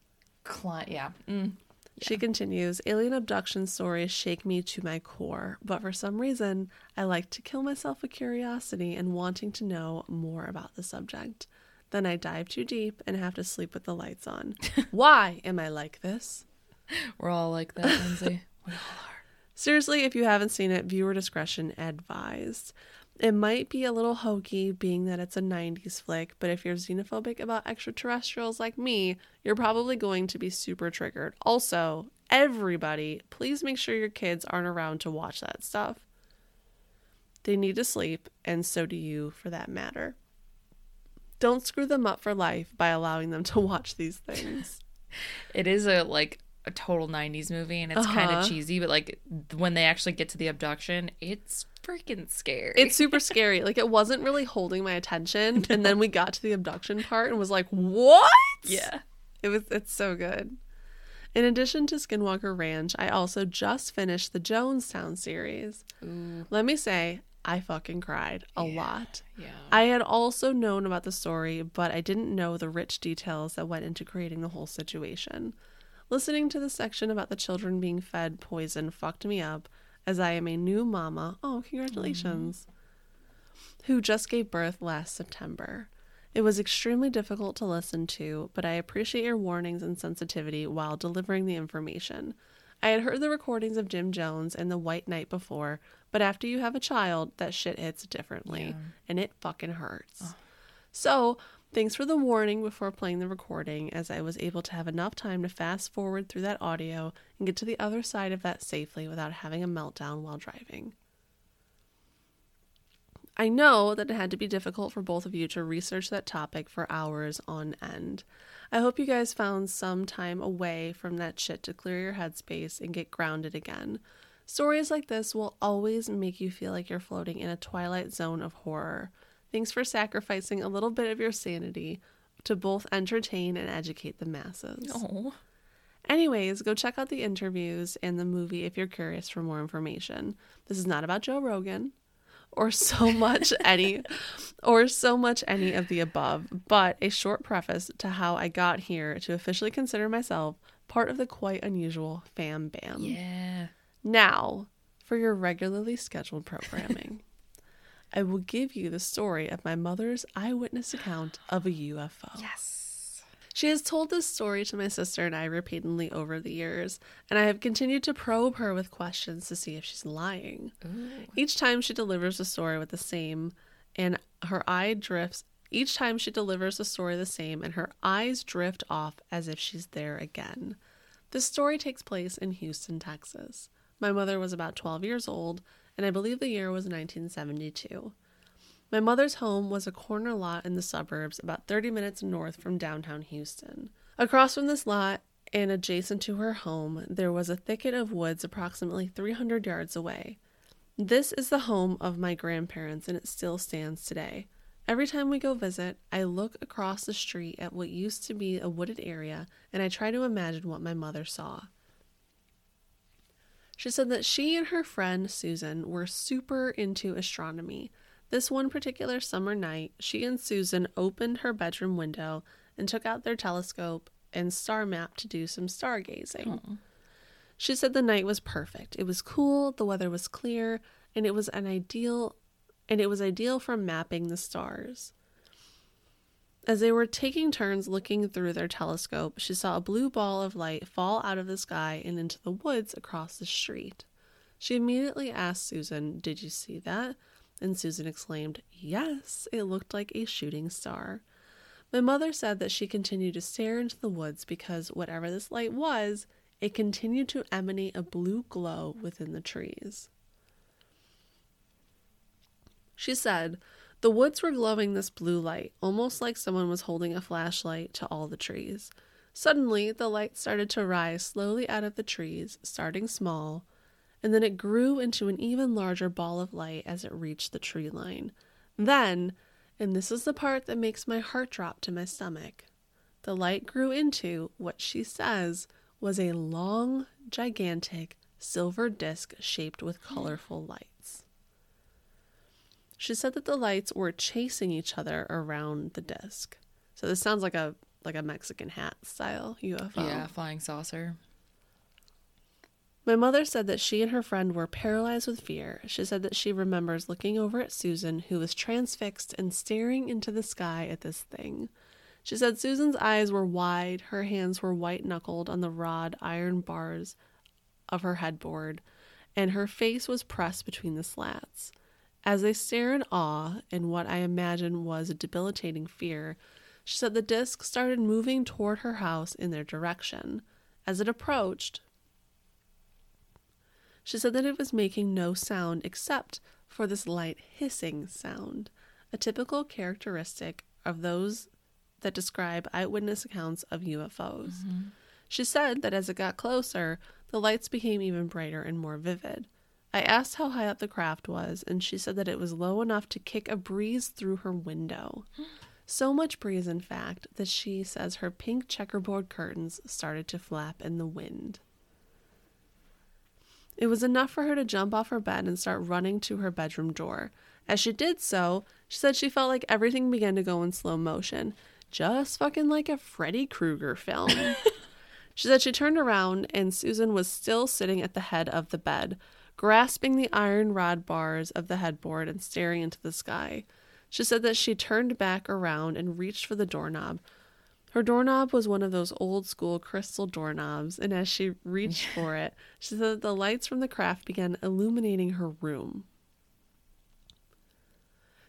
yeah. Mm. She continues Alien abduction stories shake me to my core, but for some reason, I like to kill myself with curiosity and wanting to know more about the subject. Then I dive too deep and have to sleep with the lights on. Why am I like this? We're all like that, Lindsay. we all are. Seriously, if you haven't seen it, viewer discretion advised. It might be a little hokey being that it's a 90s flick, but if you're xenophobic about extraterrestrials like me, you're probably going to be super triggered. Also, everybody, please make sure your kids aren't around to watch that stuff. They need to sleep, and so do you for that matter. Don't screw them up for life by allowing them to watch these things. It is a like a total 90s movie and it's kind Uh-huh. of cheesy, but like when they actually get to the abduction, it's freaking scary. It's super scary. Like it wasn't really holding my attention, and then we got to the abduction part and was like, "What?" yeah. It was. It's so good. In addition to Skinwalker Ranch, I also just finished the Jonestown series. Ooh, Let me say, I fucking cried a lot. yeah. I had also known about the story, but I didn't know the rich details that went into creating the whole situation. Listening to the section about the children being fed poison fucked me up, as I am a new mama. Oh, congratulations! Mm-hmm. Who just gave birth last September. It was extremely difficult to listen to, but I appreciate your warnings and sensitivity while delivering the information. I had heard the recordings of Jim Jones and the White Night before, but after you have a child, that shit hits differently, and it fucking hurts. So, thanks for the warning before playing the recording, as I was able to have enough time to fast forward through that audio and get to the other side of that safely without having a meltdown while driving. I know that it had to be difficult for both of you to research that topic for hours on end. I hope you guys found some time away from that shit to clear your headspace and get grounded again. Stories like this will always make you feel like you're floating in a twilight zone of horror. Thanks for sacrificing a little bit of your sanity to both entertain and educate the masses. Oh. Anyways, go check out the interviews and the movie if you're curious for more information. This is not about Joe Rogan or so much any or so much any of the above, but a short preface to how I got here to officially consider myself part of the quite unusual fam bam. Yeah. Now, for your regularly scheduled programming. I will give you the story of my mother's eyewitness account of a UFO. Yes. She has told this story to my sister and I repeatedly over the years, and I have continued to probe her with questions to see if she's lying. Ooh. Each time she delivers a story with the same, and her eye drifts. Each time she delivers a story the same, and her eyes drift off as if she's there again. This story takes place in Houston, Texas. My mother was about 12 years old, and I believe the year was 1972. My mother's home was a corner lot in the suburbs about 30 minutes north from downtown Houston. Across from this lot and adjacent to her home, there was a thicket of woods approximately 300 yards away. This is the home of my grandparents, and it still stands today. Every time we go visit, I look across the street at what used to be a wooded area and I try to imagine what my mother saw. She said that she and her friend Susan were super into astronomy. This one particular summer night, she and Susan opened her bedroom window and took out their telescope and star map to do some stargazing. Aw. She said the night was perfect. It was cool, the weather was clear, and it was an ideal and it was ideal for mapping the stars. As they were taking turns looking through their telescope, she saw a blue ball of light fall out of the sky and into the woods across the street. She immediately asked Susan, Did you see that? And Susan exclaimed, Yes, it looked like a shooting star. My mother said that she continued to stare into the woods because whatever this light was, it continued to emanate a blue glow within the trees. She said, The woods were glowing this blue light, almost like someone was holding a flashlight to all the trees. Suddenly, the light started to rise slowly out of the trees, starting small, and then it grew into an even larger ball of light as it reached the tree line. Then, and this is the part that makes my heart drop to my stomach, the light grew into what she says was a long, gigantic silver disc shaped with colorful lights. She said that the lights were chasing each other around the disc. So this sounds like a like a Mexican hat style UFO. Yeah, flying saucer. My mother said that she and her friend were paralyzed with fear. She said that she remembers looking over at Susan, who was transfixed and staring into the sky at this thing. She said Susan's eyes were wide, her hands were white knuckled on the rod iron bars of her headboard, and her face was pressed between the slats. As they stare in awe and what I imagine was a debilitating fear, she said the disc started moving toward her house in their direction. As it approached, she said that it was making no sound except for this light hissing sound, a typical characteristic of those that describe eyewitness accounts of UFOs. Mm-hmm. She said that as it got closer, the lights became even brighter and more vivid. I asked how high up the craft was, and she said that it was low enough to kick a breeze through her window. So much breeze, in fact, that she says her pink checkerboard curtains started to flap in the wind. It was enough for her to jump off her bed and start running to her bedroom door. As she did so, she said she felt like everything began to go in slow motion, just fucking like a Freddy Krueger film. she said she turned around and Susan was still sitting at the head of the bed, grasping the iron rod bars of the headboard and staring into the sky. She said that she turned back around and reached for the doorknob. Her doorknob was one of those old school crystal doorknobs, and as she reached for it, she said that the lights from the craft began illuminating her room.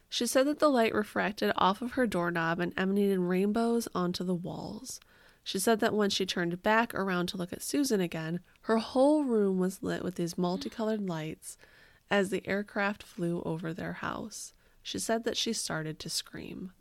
She said that the light refracted off of her doorknob and emanated rainbows onto the walls. She said that when she turned back around to look at Susan again, her whole room was lit with these multicolored lights as the aircraft flew over their house. She said that she started to scream.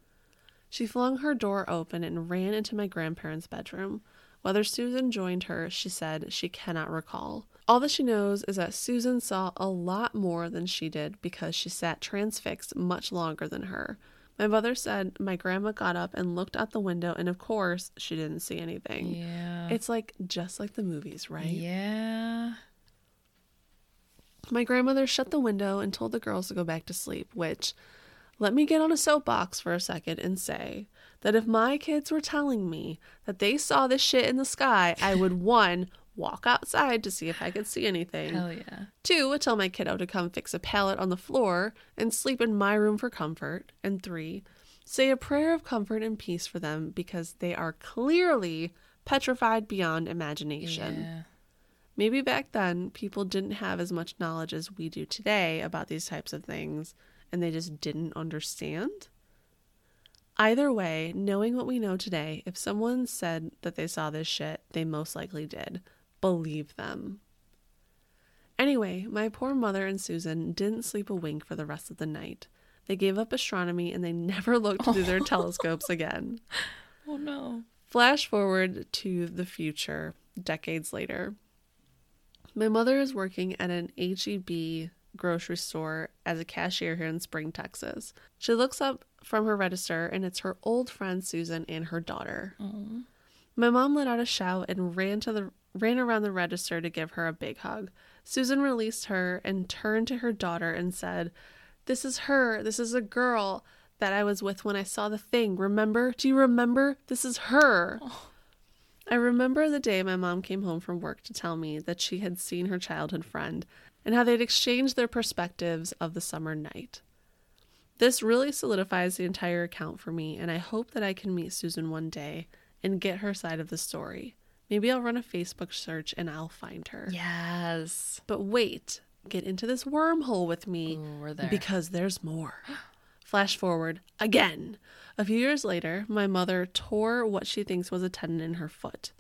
She flung her door open and ran into my grandparents' bedroom. Whether Susan joined her, she said she cannot recall. All that she knows is that Susan saw a lot more than she did because she sat transfixed much longer than her. My mother said my grandma got up and looked out the window, and of course, she didn't see anything. Yeah. It's like just like the movies, right? Yeah. My grandmother shut the window and told the girls to go back to sleep, which, let me get on a soapbox for a second and say that if my kids were telling me that they saw this shit in the sky, I would one, walk outside to see if I could see anything. Hell yeah. Two, tell my kiddo to come fix a pallet on the floor and sleep in my room for comfort. And three, say a prayer of comfort and peace for them because they are clearly petrified beyond imagination. Yeah. Maybe back then people didn't have as much knowledge as we do today about these types of things and they just didn't understand. Either way, knowing what we know today, if someone said that they saw this shit, they most likely did. Believe them. Anyway, my poor mother and Susan didn't sleep a wink for the rest of the night. They gave up astronomy and they never looked through their oh. telescopes again. Oh no. Flash forward to the future, decades later. My mother is working at an HEB grocery store as a cashier here in Spring, Texas. She looks up from her register and it's her old friend Susan and her daughter. My mom let out a shout and ran to the ran around the register to give her a big hug. Susan released her and turned to her daughter and said, "This is her. This is a girl that I was with when I saw the thing. Remember? Do you remember? This is her." I remember the day my mom came home from work to tell me that she had seen her childhood friend and how they'd exchanged their perspectives of the summer night. This really solidifies the entire account for me, and I hope that I can meet Susan one day and get her side of the story. Maybe I'll run a Facebook search and I'll find her. Yes. But wait, get into this wormhole with me Ooh, we're there. because there's more. Flash forward again. A few years later, my mother tore what she thinks was a tendon in her foot.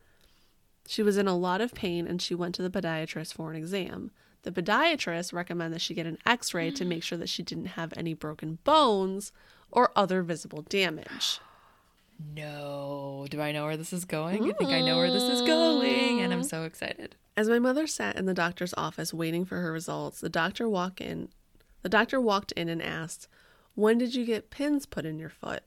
She was in a lot of pain and she went to the podiatrist for an exam. The podiatrist recommended that she get an x ray to make sure that she didn't have any broken bones or other visible damage. No. Do I know where this is going? I think I know where this is going, and I'm so excited. As my mother sat in the doctor's office waiting for her results, the doctor walked in. The doctor walked in and asked, "When did you get pins put in your foot?"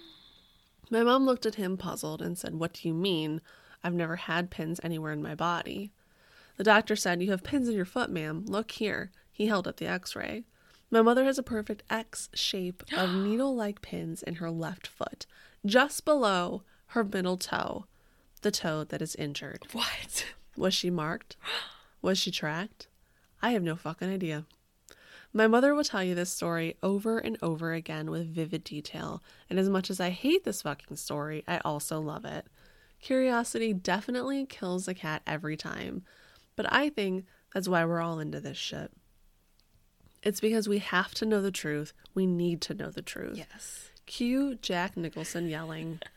My mom looked at him puzzled and said, "What do you mean? I've never had pins anywhere in my body." The doctor said, "You have pins in your foot, ma'am. Look here." He held up the x-ray. My mother has a perfect X shape of needle-like pins in her left foot, just below her middle toe, the toe that is injured. What? Was she marked? Was she tracked? I have no fucking idea. My mother will tell you this story over and over again with vivid detail, and as much as I hate this fucking story, I also love it. Curiosity definitely kills a cat every time, but I think that's why we're all into this shit. It's because we have to know the truth. We need to know the truth. Yes. Cue Jack Nicholson yelling.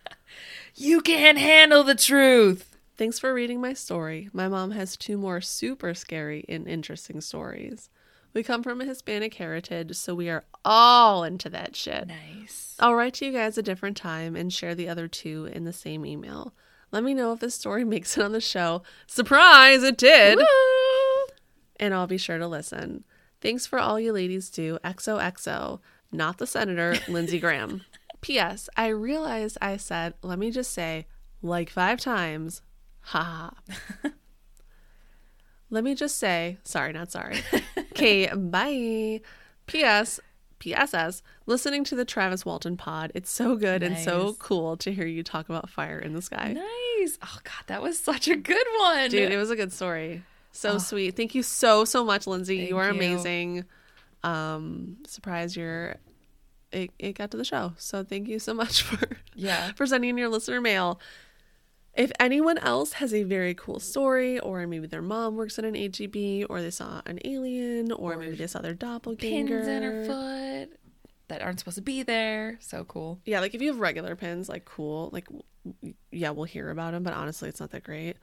You can't handle the truth. Thanks for reading my story. My mom has two more super scary and interesting stories. We come from a Hispanic heritage, so we are all into that shit. Nice. I'll write to you guys a different time and share the other two in the same email. Let me know if this story makes it on the show. Surprise, it did! And I'll be sure to listen. Thanks for all you ladies do. XOXO. Not the senator, Lindsey Graham. P.S. I realized I said, let me just say, like five times. Ha ha. Let me just say, sorry, not sorry. Okay, bye. P.S. PSS, listening to the Travis Walton pod, it's so good and so cool to hear you talk about fire in the sky. Nice. Oh God, that was such a good one, Dude, it was a good story. So sweet. Thank you so so much, Lindsay. Thank you are you. amazing. Um, surprised you're it, it got to the show. So thank you so much for Yeah. for sending in your listener mail. If anyone else has a very cool story, or maybe their mom works at an HEB, or they saw an alien, or, maybe they saw their doppelganger. Pins in her foot that aren't supposed to be there. So cool. Yeah, like if you have regular pins, like cool, like yeah, we'll hear about them, but honestly, it's not that great.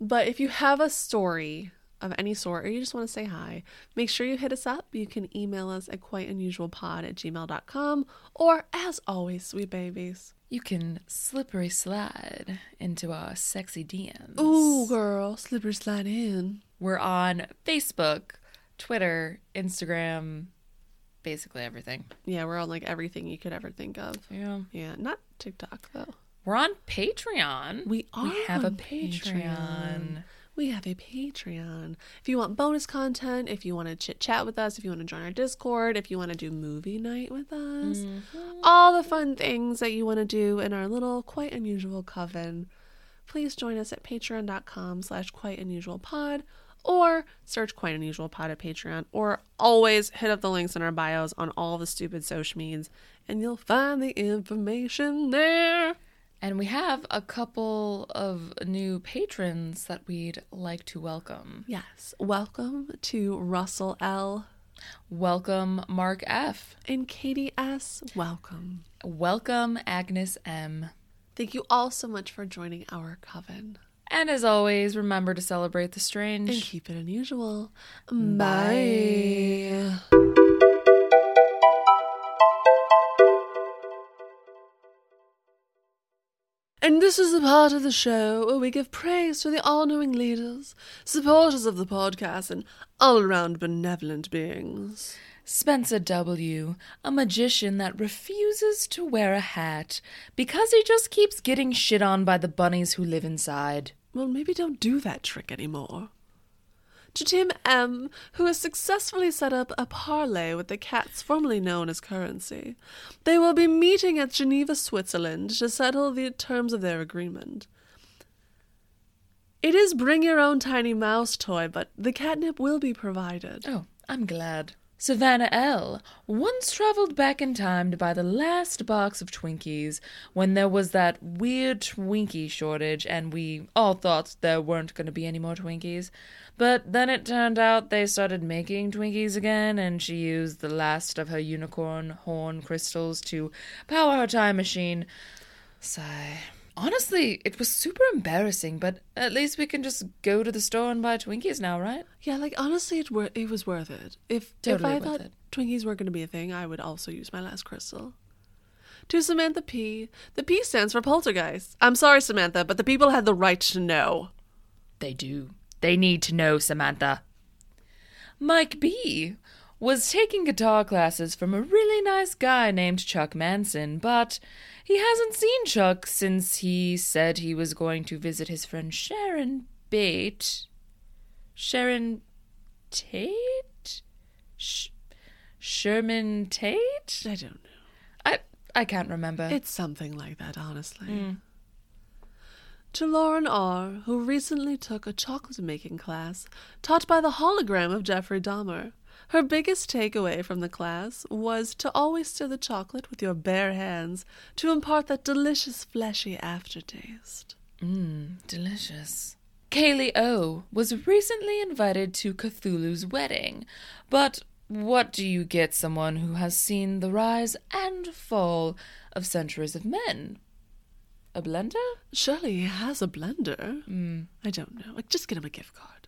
But if you have a story of any sort, or you just want to say hi, make sure you hit us up. You can email us at quiteunusualpod at gmail.com, or as always, sweet babies. You can slippery slide into our sexy DMs. Ooh, girl, slipper slide in. We're on Facebook, Twitter, Instagram, basically everything. Yeah, we're on like everything you could ever think of. Yeah. Yeah, not TikTok though. We're on Patreon. We are We have a on Patreon. We have a Patreon. If you want bonus content, if you want to chit chat with us, if you want to join our Discord, if you want to do movie night with us, Mm-hmm. all the fun things that you want to do in our little quite unusual coven, please join us at patreon.com slash quite unusual pod or search quite unusual pod at Patreon or always hit up the links in our bios on all the stupid social medias and you'll find the information there. And we have a couple of new patrons that we'd like to welcome. Yes. Welcome to Russell L. Welcome, Mark F. and Katie S. Welcome. Welcome, Agnes M. Thank you all so much for joining our coven. And as always, remember to celebrate the strange And keep it unusual. Bye. And this is the part of the show where we give praise to the all knowing leaders, supporters of the podcast, and all around benevolent beings. Spencer W., a magician that refuses to wear a hat because he just keeps getting shit on by the bunnies who live inside. Well, maybe don't do that trick anymore. To Tim M., who has successfully set up a parlay with the cats formerly known as currency. They will be meeting at Geneva, Switzerland to settle the terms of their agreement. It is bring your own tiny mouse toy, but the catnip will be provided. Oh, I'm glad. Savannah L. once traveled back in time to buy the last box of Twinkies when there was that weird Twinkie shortage and we all thought there weren't going to be any more Twinkies. But then it turned out they started making Twinkies again and she used the last of her unicorn horn crystals to power her time machine. Sigh. Honestly, it was super embarrassing, but at least we can just go to the store and buy Twinkies now, right? Yeah, like honestly, it wor- it was worth it. If Totally if I thought it. Twinkies weren't going to be a thing, I would also use my last crystal. To Samantha P, the P stands for poltergeist. I'm sorry, Samantha, but the people had the right to know. They do. They need to know, Samantha. Mike B was taking guitar classes from a really nice guy named Chuck Manson, but he hasn't seen Chuck since he said he was going to visit his friend Sharon Bate. Sharon Tate? Sh- Sherman Tate? I don't know. I I can't remember. It's something like that, honestly. Hmm. To Lauren R., who recently took a chocolate making class taught by the hologram of Jeffrey Dahmer. Her biggest takeaway from the class was to always stir the chocolate with your bare hands to impart that delicious fleshy aftertaste. Mmm, delicious. Kaylee O was recently invited to Cthulhu's wedding, but what do you get someone who has seen the rise and fall of centuries of men? A blender? Surely he has a blender. Mm. I don't know. Like, just get him a gift card.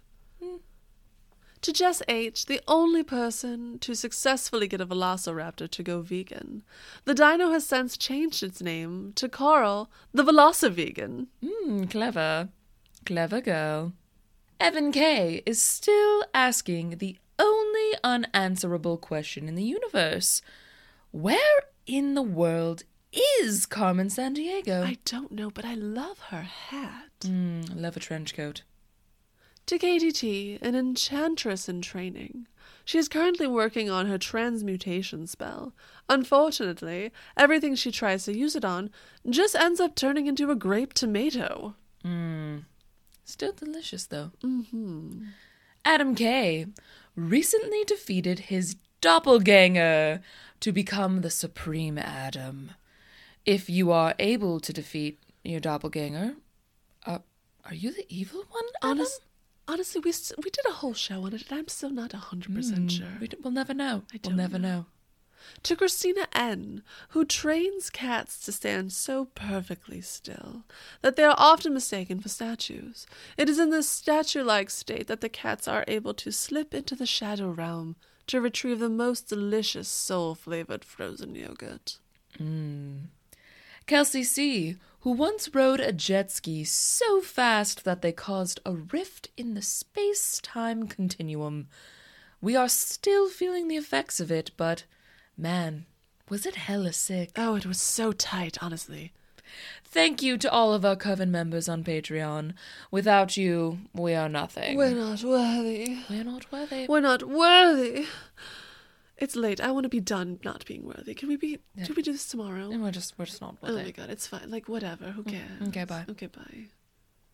To Jess H., the only person to successfully get a velociraptor to go vegan. The dino has since changed its name to Carl, the Velocivegan. Mmm, clever. Clever girl. Evan K is still asking the only unanswerable question in the universe. Where in the world is Carmen Sandiego? I don't know, but I love her hat. Mm, love a trench coat. To KTT, an enchantress in training. She is currently working on her transmutation spell. Unfortunately, everything she tries to use it on just ends up turning into a grape tomato. Mmm. Still delicious, though. Mm-hmm. Adam K recently defeated his doppelganger to become the Supreme Adam. If you are able to defeat your doppelganger, uh, are you the evil one? Adam? Honest, honestly, we we did a whole show on it, and I'm still not hundred percent hmm. sure. We d- we'll never know. I we'll never know. know. To Christina N., who trains cats to stand so perfectly still that they are often mistaken for statues. It is in this statue like state that the cats are able to slip into the shadow realm to retrieve the most delicious soul flavored frozen yogurt. Hmm. Kelsey C, who once rode a jet ski so fast that they caused a rift in the space time continuum. We are still feeling the effects of it, but man, was it hella sick. Oh, it was so tight, honestly. Thank you to all of our Coven members on Patreon. Without you, we are nothing. We're not worthy. We're not worthy. We're not worthy. It's late. I want to be done not being worthy. Can we be? Yeah. Can we do this tomorrow? And we're just we're just not oh Worthy. Oh my god, it's fine. Like whatever. Who mm, cares? okay, bye. Okay, bye.